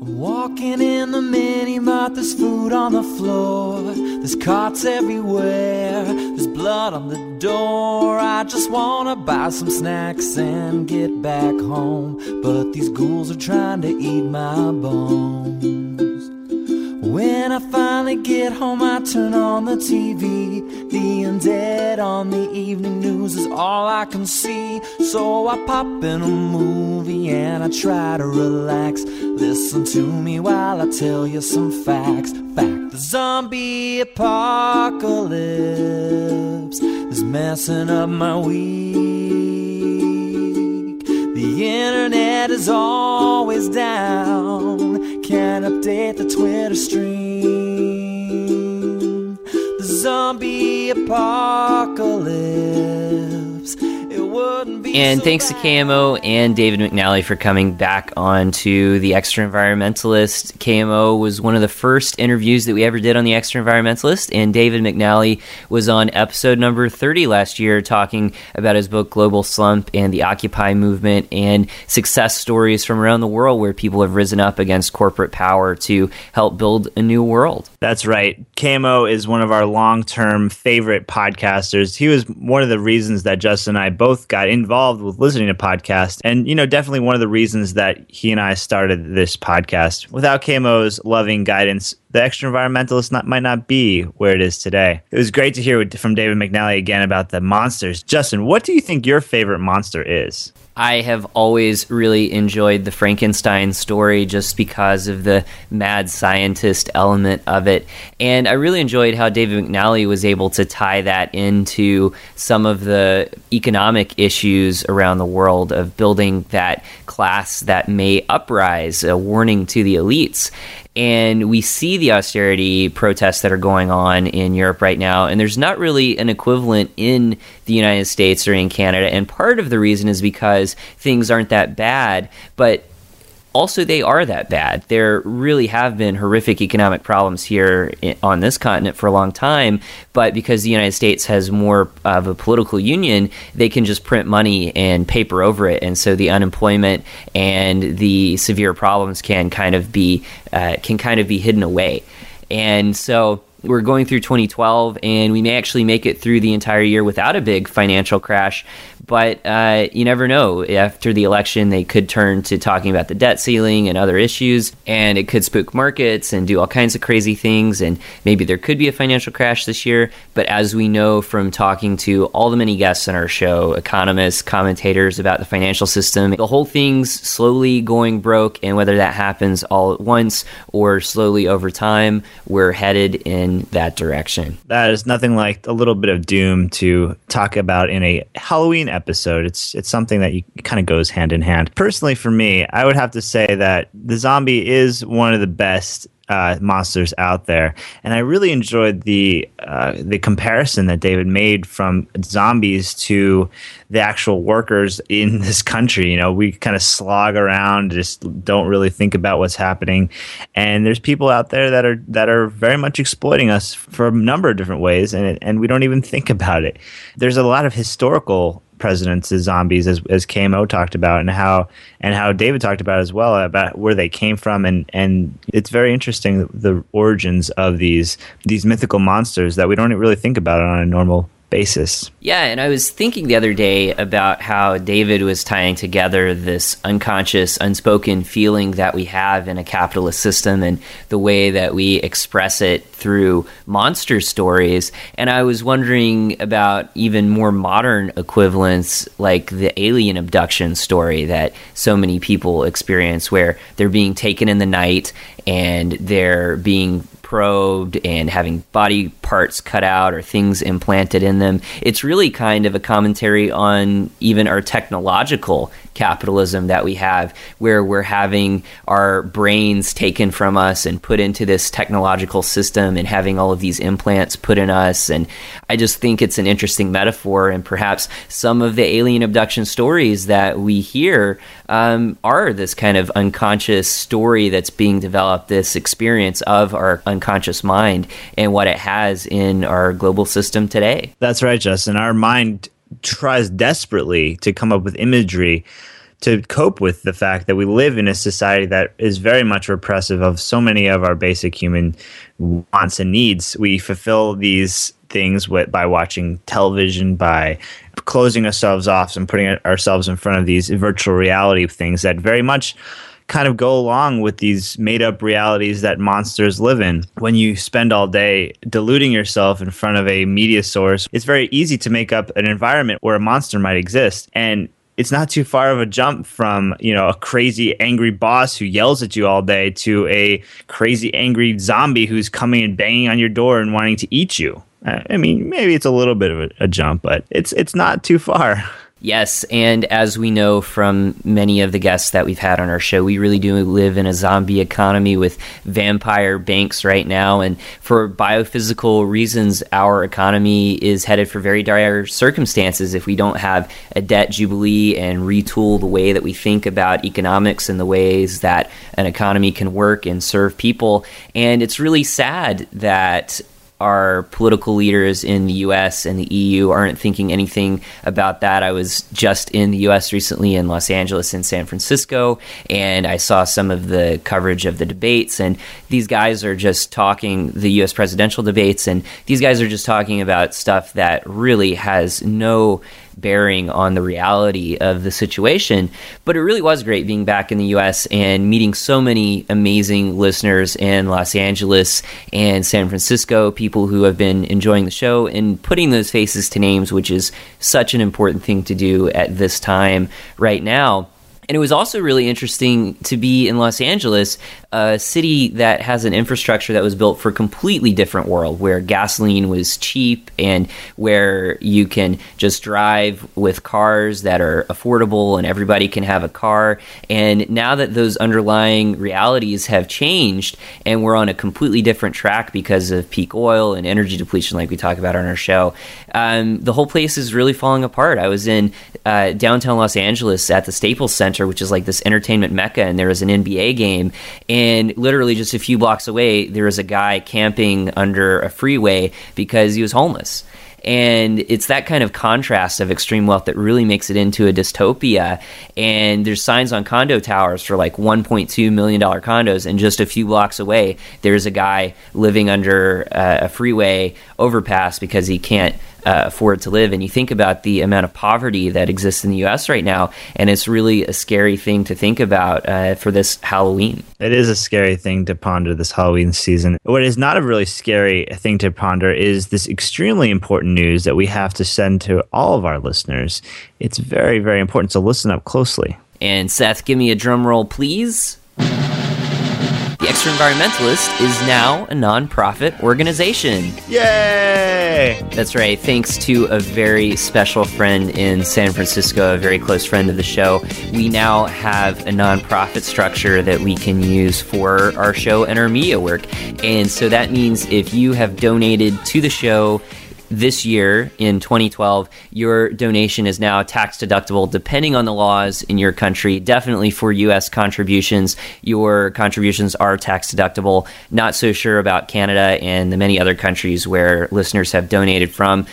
Walking in the mini mart, there's food on the floor, there's carts everywhere, there's blood on the door. I just wanna buy some snacks and get back home, but these ghouls are trying to eat my bones. When I finally get home, I turn on the TV. The undead on the evening news is all I can see. So I pop in a movie and I try to relax. Listen to me while I tell you some facts. Fact the zombie apocalypse is messing up my week. The internet is always down can't update the Twitter stream. The zombie apocalypse. And thanks to KMO and David McNally for coming back on to The Extraenvironmentalist. KMO was one of the first interviews that we ever did on The Extraenvironmentalist, and David McNally was on episode number 30 last year talking about his book Global Slump and the Occupy movement and success stories from around the world where people have risen up against corporate power to help build a new world. That's right. KMO is one of our long term favorite podcasters. He was one of the reasons that Justin and I both got involved with listening to podcasts. And, you know, definitely one of the reasons that he and I started this podcast. Without KMO's loving guidance, the Extraenvironmentalist not, might not be where it is today. It was great to hear from David McNally again about the monsters. Justin, what do you think your favorite monster is? I have always really enjoyed the Frankenstein story just because of the mad scientist element of it. And I really enjoyed how David McNally was able to tie that into some of the economic issues around the world of building that class that may uprise, a warning to the elites and we see the austerity protests that are going on in Europe right now, and there's not really an equivalent in the United States or in Canada. And part of the reason is because things aren't that bad, but also they are that bad. There really have been horrific economic problems here on this continent for a long time, but because the United States has more of a political union, they can just print money and paper over it, and so the unemployment and the severe problems can kind of be uh, can kind of be hidden away, and so we're going through 2012 and we may actually make it through the entire year without a big financial crash but uh, you never know. After the election, they could turn to talking about the debt ceiling and other issues, and it could spook markets and do all kinds of crazy things. And maybe there could be a financial crash this year. But as we know from talking to all the many guests on our show, economists, commentators about the financial system, the whole thing's slowly going broke. And whether that happens all at once or slowly over time, we're headed in that direction. That is nothing like a little bit of doom to talk about in a Halloween episode. It's it's something that you kind of goes hand in hand. Personally, for me, I would have to say that the zombie is one of the best uh, monsters out there, and I really enjoyed the uh, the comparison that David made from zombies to the actual workers in [LAUGHS] this country. You know, we kind of slog around, just don't really think about what's happening, and there's people out there that are that are very much exploiting us for a number of different ways, and and we don't even think about it. There's a lot of historical presidents as zombies, as as KMO talked about, and how and how David talked about as well about where they came from, and and it's very interesting the origins of these these mythical monsters that we don't really think about on a normal basis. Yeah, and I was thinking the other day about how David was tying together this unconscious, unspoken feeling that we have in a capitalist system and the way that we express it through monster stories. And I was wondering about even more modern equivalents like the alien abduction story that so many people experience, where they're being taken in the night and they're being probed and having body parts cut out or things implanted in them. It's really kind of a commentary on even our technological capitalism that we have, where we're having our brains taken from us and put into this technological system and having all of these implants put in us. And I just think it's an interesting metaphor. And perhaps some of the alien abduction stories that we hear um, are this kind of unconscious story that's being developed, this experience of our unconscious mind and what it has in our global system today. That's right, Justin. Our mind tries desperately to come up with imagery to cope with the fact that we live in a society that is very much repressive of so many of our basic human wants and needs. We fulfill these things with, by watching television, by closing ourselves off and putting ourselves in front of these virtual reality things that very much kind of go along with these made up realities that monsters live in. When you spend all day deluding yourself in front of a media source, it's very easy to make up an environment where a monster might exist. And it's not too far of a jump from you know a crazy angry boss who yells at you all day to a crazy angry zombie who's coming and banging on your door and wanting to eat you. I mean, maybe it's a little bit of a, a jump, but it's it's not too far. [LAUGHS] Yes, and as we know from many of the guests that we've had on our show, we really do live in a zombie economy with vampire banks right now. And for biophysical reasons, our economy is headed for very dire circumstances if we don't have a debt jubilee and retool the way that we think about economics and the ways that an economy can work and serve people. And it's really sad that our political leaders in the US and the EU aren't thinking anything about that. I was just in the US recently in Los Angeles and San Francisco, and I saw some of the coverage of the debates. And these guys are just talking, the US presidential debates, and these guys are just talking about stuff that really has no bearing on the reality of the situation. But it really was great being back in the US and meeting so many amazing listeners in Los Angeles and San Francisco, people who have been enjoying the show and putting those faces to names, which is such an important thing to do at this time right now. And it was also really interesting to be in Los Angeles, a city that has an infrastructure that was built for a completely different world, where gasoline was cheap and where you can just drive with cars that are affordable and everybody can have a car. And now that those underlying realities have changed and we're on a completely different track because of peak oil and energy depletion, like we talk about on our show, um, the whole place is really falling apart. I was in uh, downtown Los Angeles at the Staples Center, which is like this entertainment mecca, and there was an NBA game. And literally just a few blocks away, there was a guy camping under a freeway because he was homeless. And it's that kind of contrast of extreme wealth that really makes it into a dystopia. And there's signs on condo towers for like $1.2 million condos. And just a few blocks away, there's a guy living under uh, a freeway overpass because he can't uh, afford to live. And you think about the amount of poverty that exists in the U.S. right now, and it's really a scary thing to think about uh, for this Halloween. It is a scary thing to ponder this Halloween season. What is not a really scary thing to ponder is this extremely important news that we have to send to all of our listeners. It's very, very important, so listen up closely. And Seth, give me a drum roll, please. The Extraenvironmentalist is now a nonprofit organization. Yay! That's right. Thanks to a very special friend in San Francisco, a very close friend of the show, we now have a nonprofit structure that we can use for our show and our media work. And so that means if you have donated to the show, this year in 2012, your donation is now tax deductible depending on the laws in your country. Definitely for U.S. contributions, your contributions are tax deductible. Not so sure about Canada and the many other countries where listeners have donated from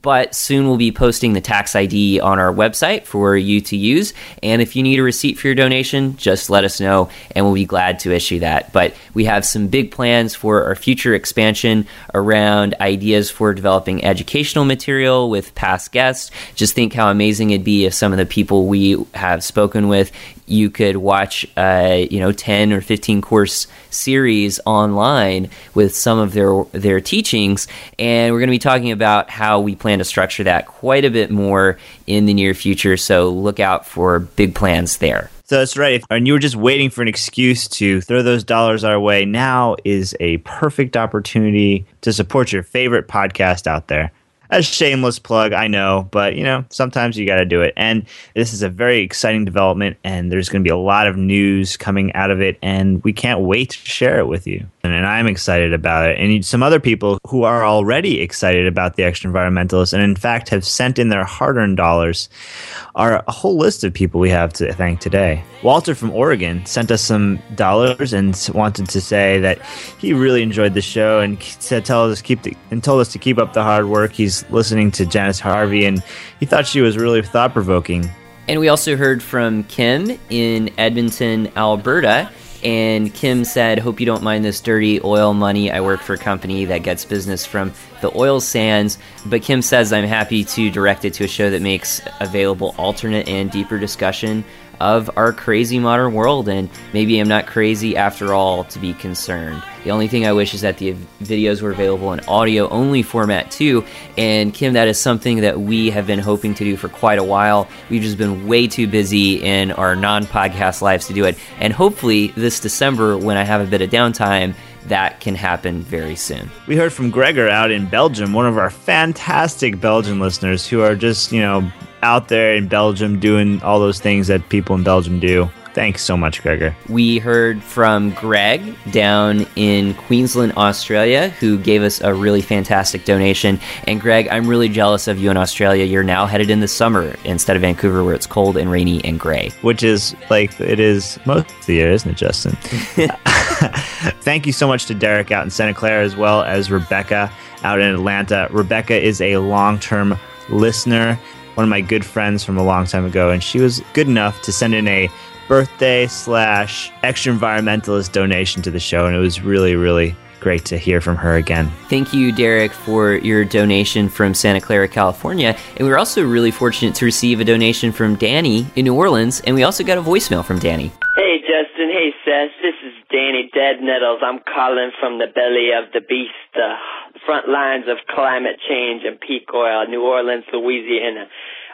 but soon we'll be posting the tax ID on our website for you to use. And if you need a receipt for your donation, just let us know and we'll be glad to issue that. But we have some big plans for our future expansion around ideas for developing educational material with past guests. Just think how amazing it'd be if some of the people we have spoken with you could watch a you know 10 or 15 course series online with some of their their teachings and we're going to be talking about how we plan to structure that quite a bit more in the near future so look out for big plans there so that's right. And you were just waiting for an excuse to throw those dollars our way. Now is a perfect opportunity to support your favorite podcast out there a shameless plug, I know, but you know, sometimes you got to do it. And this is a very exciting development, and there's going to be a lot of news coming out of it, and we can't wait to share it with you. And, and I'm excited about it. And some other people who are already excited about the Extraenvironmentalists, and in fact have sent in their hard earned dollars, are a whole list of people we have to thank today. Walter from Oregon sent us some dollars and wanted to say that he really enjoyed the show and said, "Tell us keep the, and told us to keep up the hard work." He's listening to Janice Harvey, and he thought she was really thought provoking. And we also heard from Kim in Edmonton, Alberta. And Kim said, Hope you don't mind this dirty oil money. I work for a company that gets business from the oil sands. But Kim says, I'm happy to direct it to a show that makes available alternate and deeper discussion of our crazy modern world. And maybe I'm not crazy after all to be concerned. The only thing I wish is that the videos were available in audio only format too. And Kim, that is something that we have been hoping to do for quite a while. We've just been way too busy in our non podcast lives to do it. And hopefully, this December, when I have a bit of downtime, that can happen very soon. We heard from Gregor out in Belgium, one of our fantastic Belgian listeners who are just, you know, out there in Belgium doing all those things that people in Belgium do. Thanks so much, Gregor. We heard from Greg down in Queensland, Australia, who gave us a really fantastic donation. And Greg, I'm really jealous of you in Australia. You're now headed in the summer instead of Vancouver, where it's cold and rainy and gray. Which is like it is most of the year, isn't it, Justin? [LAUGHS] [LAUGHS] Thank you so much to Derek out in Santa Clara as well as Rebecca out in Atlanta. Rebecca is a long term listener, one of my good friends from a long time ago, and she was good enough to send in a birthday slash Extraenvironmentalist donation to the show, and it was really, really great to hear from her again. Thank you, Derek, for your donation from Santa Clara, California. And we were also really fortunate to receive a donation from Danny in New Orleans, and we also got a voicemail from Danny. Hey, Danny Dead Nettles. I'm calling from the belly of the beast, the front lines of climate change and peak oil, New Orleans, Louisiana.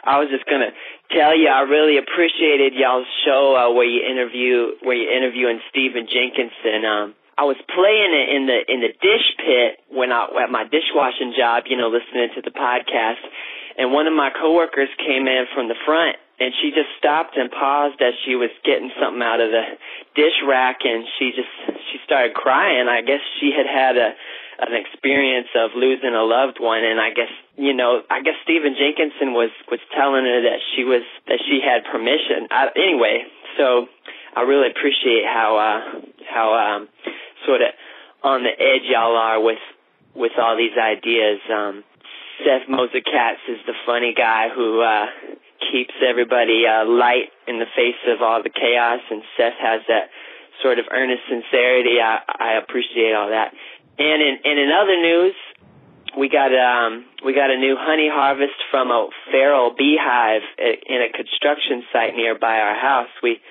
I was just gonna tell you I really appreciated y'all's show uh, where you interview where you interviewing Stephen Jenkinson. Um, I was playing it in the in the dish pit when I at my dishwashing job, you know, listening to the podcast, and one of my coworkers came in from the front and she just stopped and paused as she was getting something out of the dish rack and she just she started crying. I guess she had had a an experience of losing a loved one and I guess you know I guess Stephen Jenkinson was was telling her that she was that she had permission I, anyway so I really appreciate how uh how um sort of on the edge y'all are with with all these ideas um Seth Moser Katz is the funny guy who uh keeps everybody uh light in the face of all the chaos and Seth has that sort of earnest sincerity I I appreciate all that and in, and in other news, we got um we got a new honey harvest from a feral beehive in a construction site nearby our house. We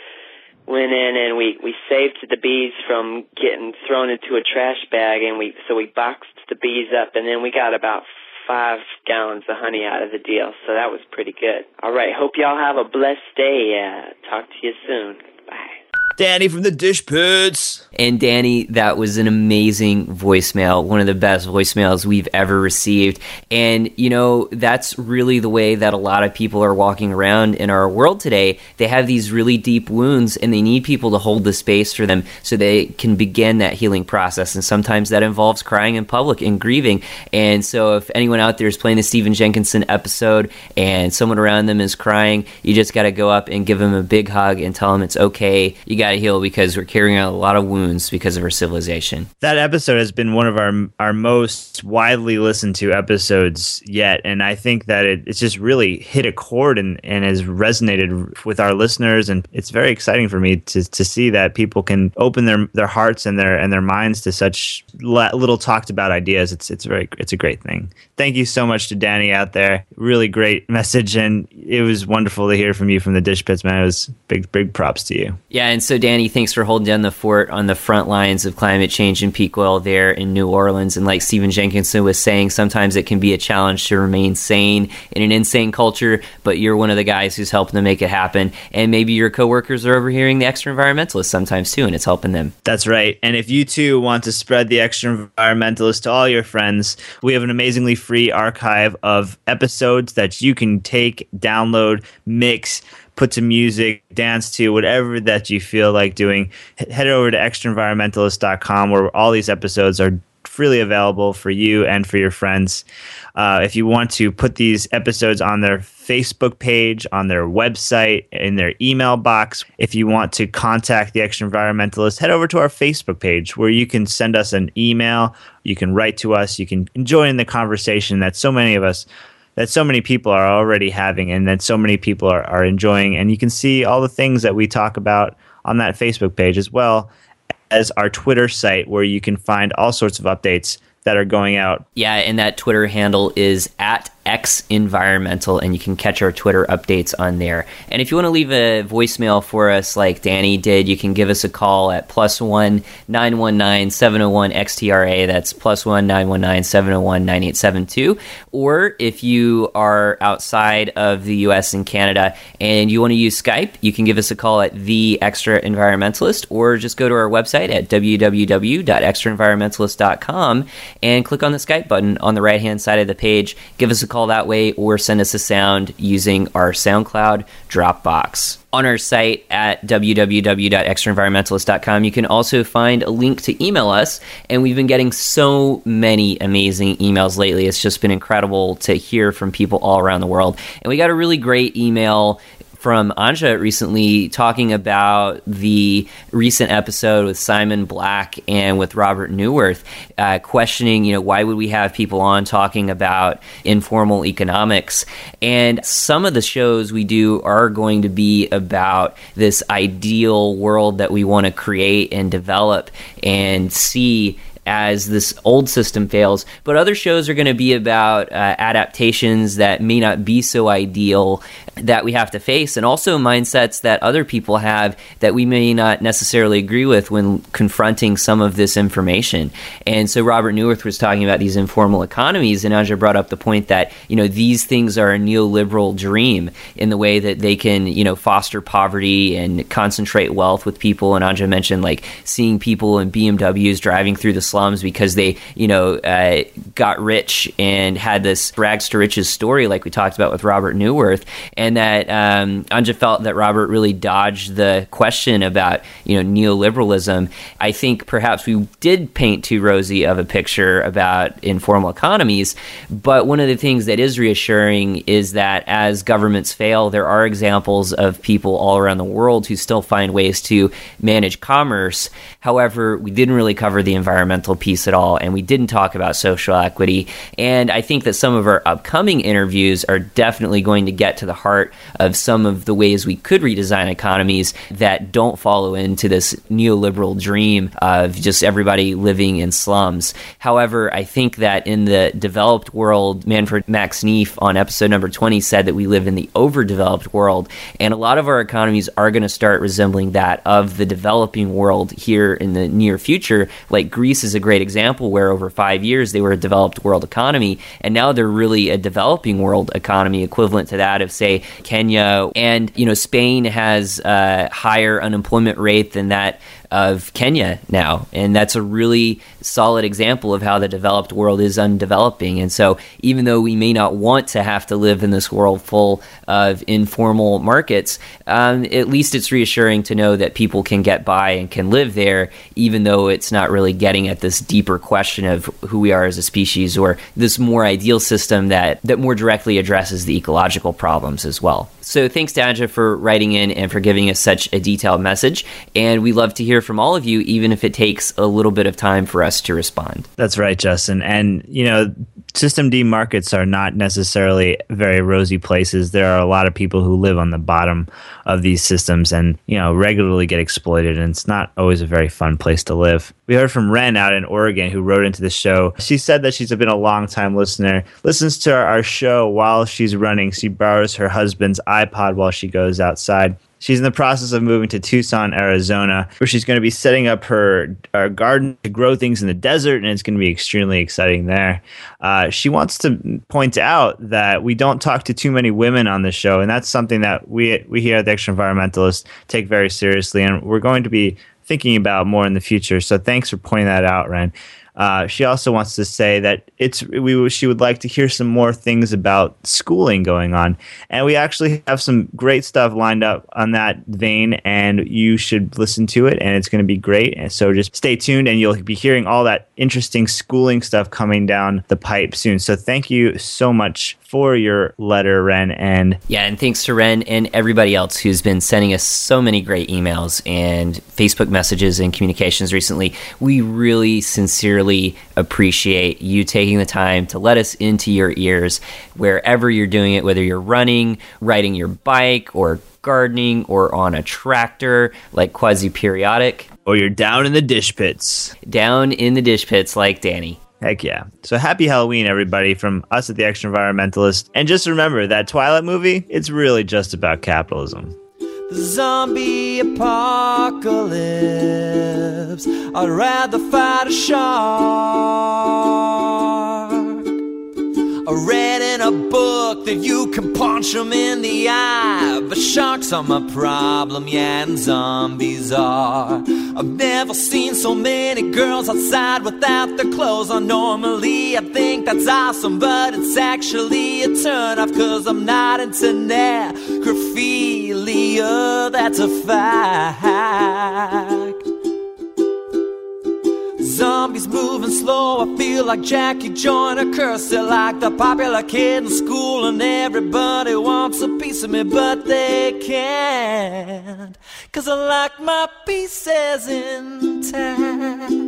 went in and we we saved the bees from getting thrown into a trash bag, and we so we boxed the bees up, and then we got about five gallons of honey out of the deal. So that was pretty good. All right, hope y'all have a blessed day. Uh, talk to you soon. Bye. Danny from the Dish Pits. And Danny, that was an amazing voicemail, one of the best voicemails we've ever received. And, you know, that's really the way that a lot of people are walking around in our world today. They have these really deep wounds and they need people to hold the space for them so they can begin that healing process. And sometimes that involves crying in public and grieving. And so if anyone out there is playing the Stephen Jenkinson episode and someone around them is crying, you just got to go up and give them a big hug and tell them it's okay. You got to heal because we're carrying a lot of wounds because of our civilization. That episode has been one of our our most widely listened to episodes yet, and I think that it, it's just really hit a chord and, and has resonated with our listeners, and it's very exciting for me to, to see that people can open their their hearts and their and their minds to such little talked about ideas. It's it's very it's a great thing. Thank you so much to Danny out there. Really great message, and it was wonderful to hear from you from the Dish Pits, man. It was big big props to you. Yeah, and so Danny, thanks for holding down the fort on the front lines of climate change and peak oil there in New Orleans. And like Stephen Jenkinson was saying, sometimes it can be a challenge to remain sane in an insane culture, but you're one of the guys who's helping to make it happen. And maybe your coworkers are overhearing the Extraenvironmentalists sometimes too, and it's helping them. That's right. And if you too want to spread the Extraenvironmentalist to all your friends, we have an amazingly free archive of episodes that you can take, download, mix put to music, dance to, whatever that you feel like doing, head over to extraenvironmentalist.com where all these episodes are freely available for you and for your friends. Uh, if you want to put these episodes on their Facebook page, on their website, in their email box, if you want to contact the Extraenvironmentalist, head over to our Facebook page where you can send us an email, you can write to us, you can join in the conversation that so many of us that so many people are already having and that so many people are, are enjoying. And you can see all the things that we talk about on that Facebook page as well as our Twitter site where you can find all sorts of updates that are going out. Yeah, and that Twitter handle is at X Environmental, and you can catch our Twitter updates on there. And if you want to leave a voicemail for us, like Danny did, you can give us a call at plus one nine one nine seven zero one XTRA. That's plus one nine one nine seven zero one nine eight seven two. Or if you are outside of the U.S. and Canada and you want to use Skype, you can give us a call at the Extraenvironmentalist, or just go to our website at www.extraenvironmentalist.com and click on the Skype button on the right hand side of the page. Give us a call that way or send us a sound using our SoundCloud Dropbox. On our site at www.extraenvironmentalist.com, you can also find a link to email us. And we've been getting so many amazing emails lately. It's just been incredible to hear from people all around the world. And we got a really great email from Anja recently talking about the recent episode with Simon Black and with Robert Neuwirth, uh, questioning, you know, why would we have people on talking about informal economics? And some of the shows we do are going to be about this ideal world that we want to create and develop and see as this old system fails. But other shows are going to be about uh, adaptations that may not be so ideal that we have to face, and also mindsets that other people have that we may not necessarily agree with when confronting some of this information. And so Robert Neuwirth was talking about these informal economies, and Anja brought up the point that you know these things are a neoliberal dream in the way that they can you know foster poverty and concentrate wealth with people. And Anja mentioned like seeing people in BMWs driving through the slums because they you know uh, got rich and had this rags to riches story, like we talked about with Robert Neuwirth, and that um, Anja felt that Robert really dodged the question about you know neoliberalism. I think perhaps we did paint too rosy of a picture about informal economies, but one of the things that is reassuring is that as governments fail, there are examples of people all around the world who still find ways to manage commerce. However, we didn't really cover the environmental piece at all, and we didn't talk about social equity. And I think that some of our upcoming interviews are definitely going to get to the heart of some of the ways we could redesign economies that don't follow into this neoliberal dream of just everybody living in slums. However, I think that in the developed world, Manfred Max Neef on episode number 20 said that we live in the overdeveloped world, and a lot of our economies are going to start resembling that of the developing world here in the near future. Like Greece is a great example where over five years they were a developed world economy, and now they're really a developing world economy equivalent to that of, say, Kenya. And, you know, Spain has a higher unemployment rate than that of Kenya now. And that's a really solid example of how the developed world is undeveloping. And so, even though we may not want to have to live in this world full of informal markets, um, at least it's reassuring to know that people can get by and can live there, even though it's not really getting at this deeper question of who we are as a species or this more ideal system that, that more directly addresses the ecological problems as well. So, thanks to for writing in and for giving us such a detailed message. And we love to hear from all of you, even if it takes a little bit of time for us to respond. That's right, Justin. And, you know, System D markets are not necessarily very rosy places. There are a lot of people who live on the bottom of these systems and, you know, regularly get exploited. And it's not always a very fun place to live. We heard from Ren out in Oregon who wrote into the show. She said that she's been a long time listener, listens to our show while she's running. She borrows her husband's iPod while she goes outside. She's in the process of moving to Tucson, Arizona, where she's going to be setting up her, her garden to grow things in the desert, and it's going to be extremely exciting there. Uh, she wants to point out that we don't talk to too many women on the show, and that's something that we we here at the Extraenvironmentalist take very seriously, and we're going to be thinking about more in the future. So thanks for pointing that out, Ren. Uh, she also wants to say that it's we she would like to hear some more things about schooling going on, and we actually have some great stuff lined up on that vein, and you should listen to it, and it's going to be great. And so just stay tuned, and you'll be hearing all that interesting schooling stuff coming down the pipe soon. So thank you so much for your letter, Ren, and yeah, and thanks to Ren and everybody else who's been sending us so many great emails and Facebook messages and communications recently. We really sincerely appreciate you taking the time to let us into your ears wherever you're doing it, whether you're running, riding your bike, or gardening, or on a tractor like quasi periodic. Or you're down in the dish pits. Down in the dish pits like Danny. Heck yeah. So happy Halloween, everybody, from us at the Extraenvironmentalist. And just remember that Twilight movie, it's really just about capitalism. The zombie apocalypse. I'd rather fight a shark. I read in a book that you can punch them in the eye. But sharks are my problem, yeah, and zombies are. I've never seen so many girls outside without their clothes on. Normally, I think that's awesome, but it's actually a turn off, cause I'm not into That's a fact. Zombies moving slow, I feel like Jackie Joyner-Kersee like the popular kid in school, and everybody wants a piece of me, but they can't. Cause I like my pieces intact.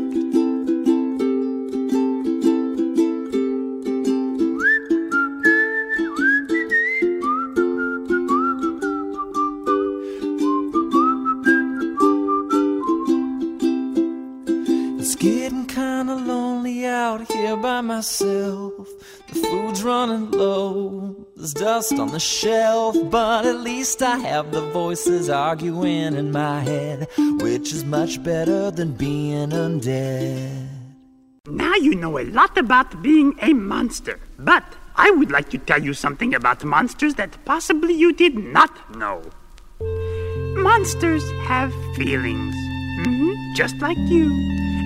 By myself. The food's running low. There's dust on the shelf, but at least I have the voices arguing in my head, which is much better than being undead. Now you know a lot about being a monster, but I would like to tell you something about monsters that possibly you did not know. Monsters have feelings, mhm, just like you.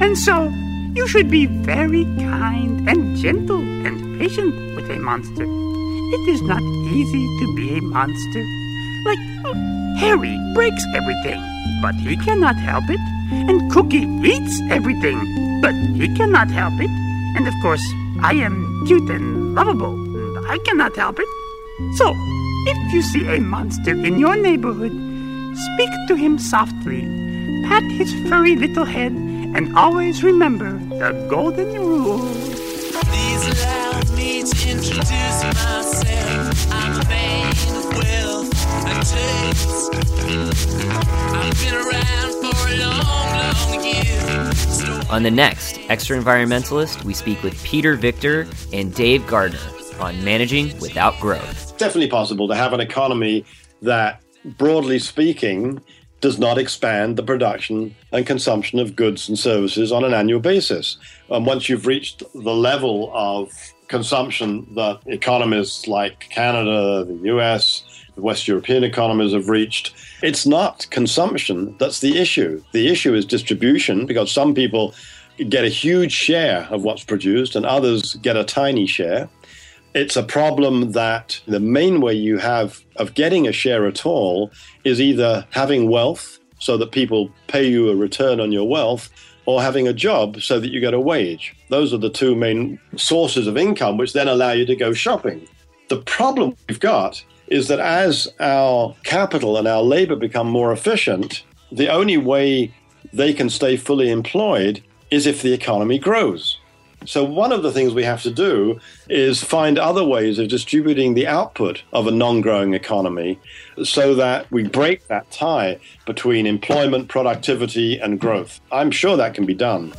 And so, you should be very kind and gentle and patient with a monster. It is not easy to be a monster. Like, Harry breaks everything, but he cannot help it. And Cookie eats everything, but he cannot help it. And of course, I am cute and lovable, and I cannot help it. So, if you see a monster in your neighborhood, speak to him softly, pat his furry little head, and always remember the golden rule. Please allow me to introduce myself. I'm a man of wealth and taste. I've been around for a long, long year. So On the next Extraenvironmentalist, we speak with Peter Victor and Dave Gardner on managing without growth. It's definitely possible to have an economy that, broadly speaking, does not expand the production and consumption of goods and services on an annual basis. And once you've reached the level of consumption that economists like Canada, the US, the West European economies have reached, it's not consumption that's the issue. The issue is distribution because some people get a huge share of what's produced and others get a tiny share it's a problem that the main way you have of getting a share at all is either having wealth so that people pay you a return on your wealth or having a job so that you get a wage. Those are the two main sources of income which then allow you to go shopping. The problem we've got is that as our capital and our labor become more efficient, the only way they can stay fully employed is if the economy grows. So, one of the things we have to do is find other ways of distributing the output of a non growing economy so that we break that tie between employment, productivity, and growth. I'm sure that can be done.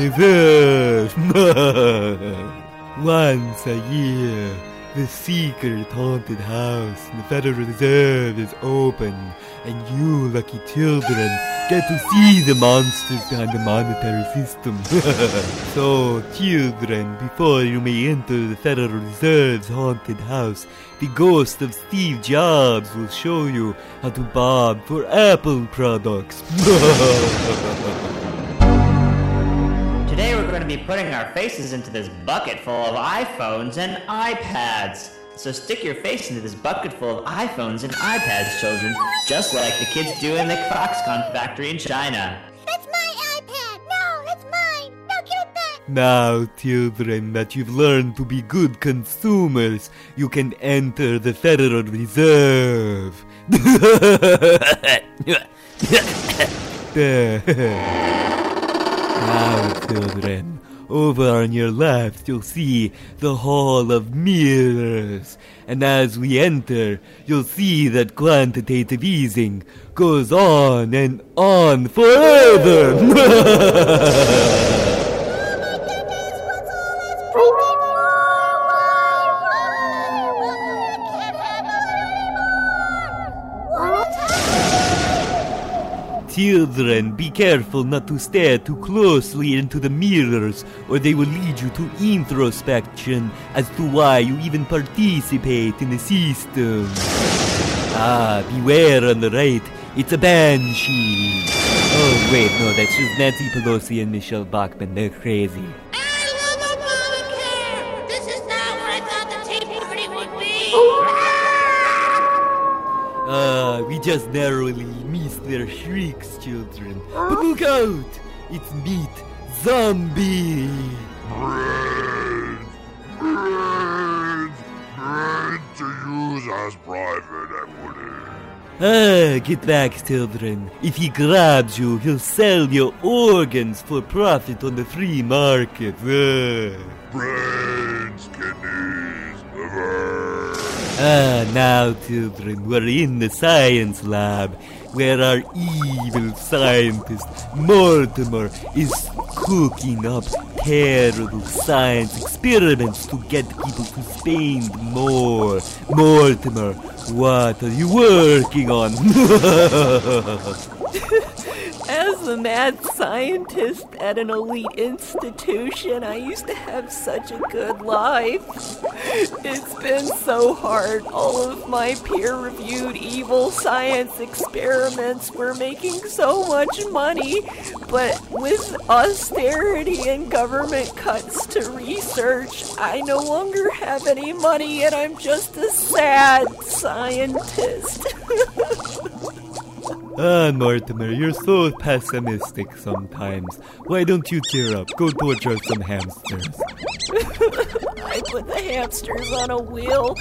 [LAUGHS] Once a year, the secret haunted house in the Federal Reserve is open, and you lucky children get to see the monsters behind the monetary system. [LAUGHS] so, children, before you may enter the Federal Reserve's haunted house, the ghost of Steve Jobs will show you how to bob for Apple products. [LAUGHS] be putting our faces into this bucket full of iPhones and iPads. So stick your face into this bucket full of iPhones and iPads, children, just like the kids do in the Foxconn factory in China. That's my iPad. No, that's mine. No, give it back. now, children, that you've learned to be good consumers, you can enter the Federal Reserve. [LAUGHS] [LAUGHS] now, children, over on your left you'll see the Hall of Mirrors. And as we enter, you'll see that quantitative easing goes on and on forever. [LAUGHS] Children, be careful not to stare too closely into the mirrors, or they will lead you to introspection as to why you even participate in the system. Ah, beware on the right. It's a banshee. Oh, wait, no, that's just Nancy Pelosi and Michele Bachmann. They're crazy. Ah, we just narrowly missed their shrieks, children. But look out! It's meat zombie. to use as private equity. Ah, get back, children. If he grabs you, he'll sell your organs for profit on the free market. Ah. Brains, kidneys, liver. Ah, now, children, we're in the science lab where our evil scientist Mortimer is cooking up terrible science experiments to get people to spend more. Mortimer, what are you working on? [LAUGHS] [LAUGHS] As a mad scientist at an elite institution, I used to have such a good life. It's been so hard. All of my peer reviewed evil science experiments were making so much money, but with austerity and government cuts to research, I no longer have any money and I'm just a sad scientist. [LAUGHS] ah, Mortimer, you're so pessimistic sometimes. Why don't you cheer up? Go torture some hamsters. [LAUGHS] I put the hamsters on a wheel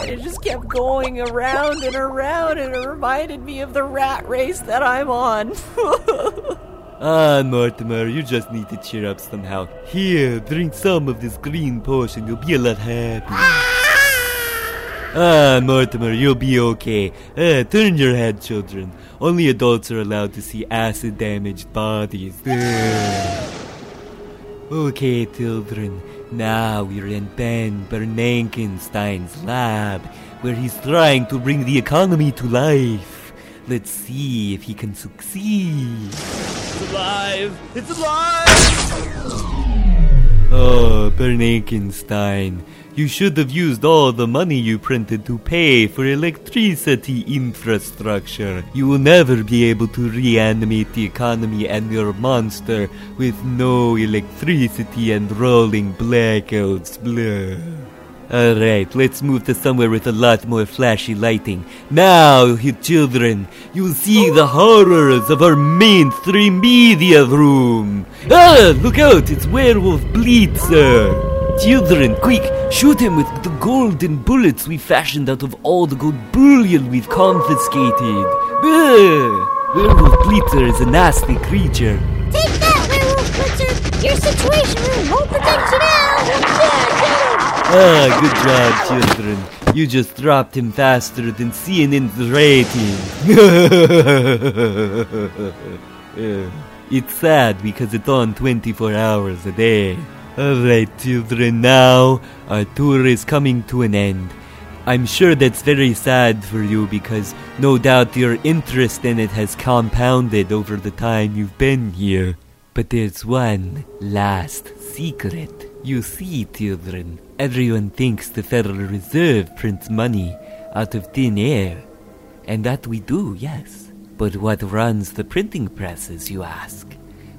and it just kept going around and around and it reminded me of the rat race that I'm on. [LAUGHS] Ah, Mortimer, you just need to cheer up somehow. Here, drink some of this green potion. You'll be a lot happy. Ah, Mortimer, you'll be okay. Ah, turn your head, children. Only adults are allowed to see acid damaged bodies. Ah. Okay, children. Now we're in Ben Bernankenstein's lab, where he's trying to bring the economy to life. Let's see if he can succeed. It's alive! It's alive! Oh, Bernankenstein, you should have used all the money you printed to pay for electricity infrastructure. You will never be able to reanimate the economy and your monster with no electricity and rolling blackouts. Blah. Alright, let's move to somewhere with a lot more flashy lighting. Now, you children, you'll see the horrors of our main mainstream media room. Ah, look out, it's Werewolf Blitzer. Children, quick, shoot him with the golden bullets we fashioned out of all the gold bullion we've confiscated. Ah, Werewolf Blitzer is a nasty creature. Take that, werewolf blitzer! Your situation room won't protect you now! Yeah, get him! Ah, good job, children. You just dropped him faster than CNN's rating. [LAUGHS] It's sad because it's on 24 hours a day. Alright, children, now our tour is coming to an end. I'm sure that's very sad for you because no doubt your interest in it has compounded over the time you've been here. But there's one last secret. You see, children, everyone thinks the Federal Reserve prints money out of thin air. And that we do, yes. But what runs the printing presses, you ask?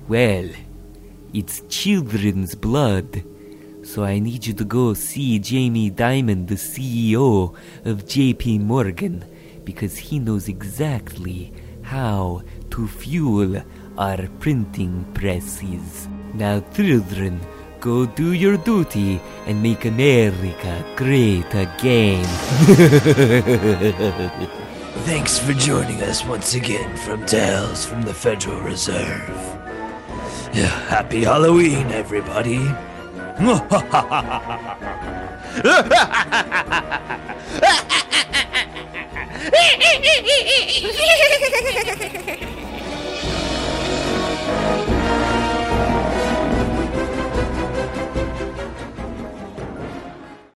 Well, it's children's blood. So I need you to go see Jamie Dimon, the CEO of JP Morgan, because he knows exactly how to fuel our printing presses. Now, children, go do your duty and make America great again. [LAUGHS] Thanks for joining us once again from Tales from the Federal Reserve. Yeah, happy Halloween, everybody. [LAUGHS]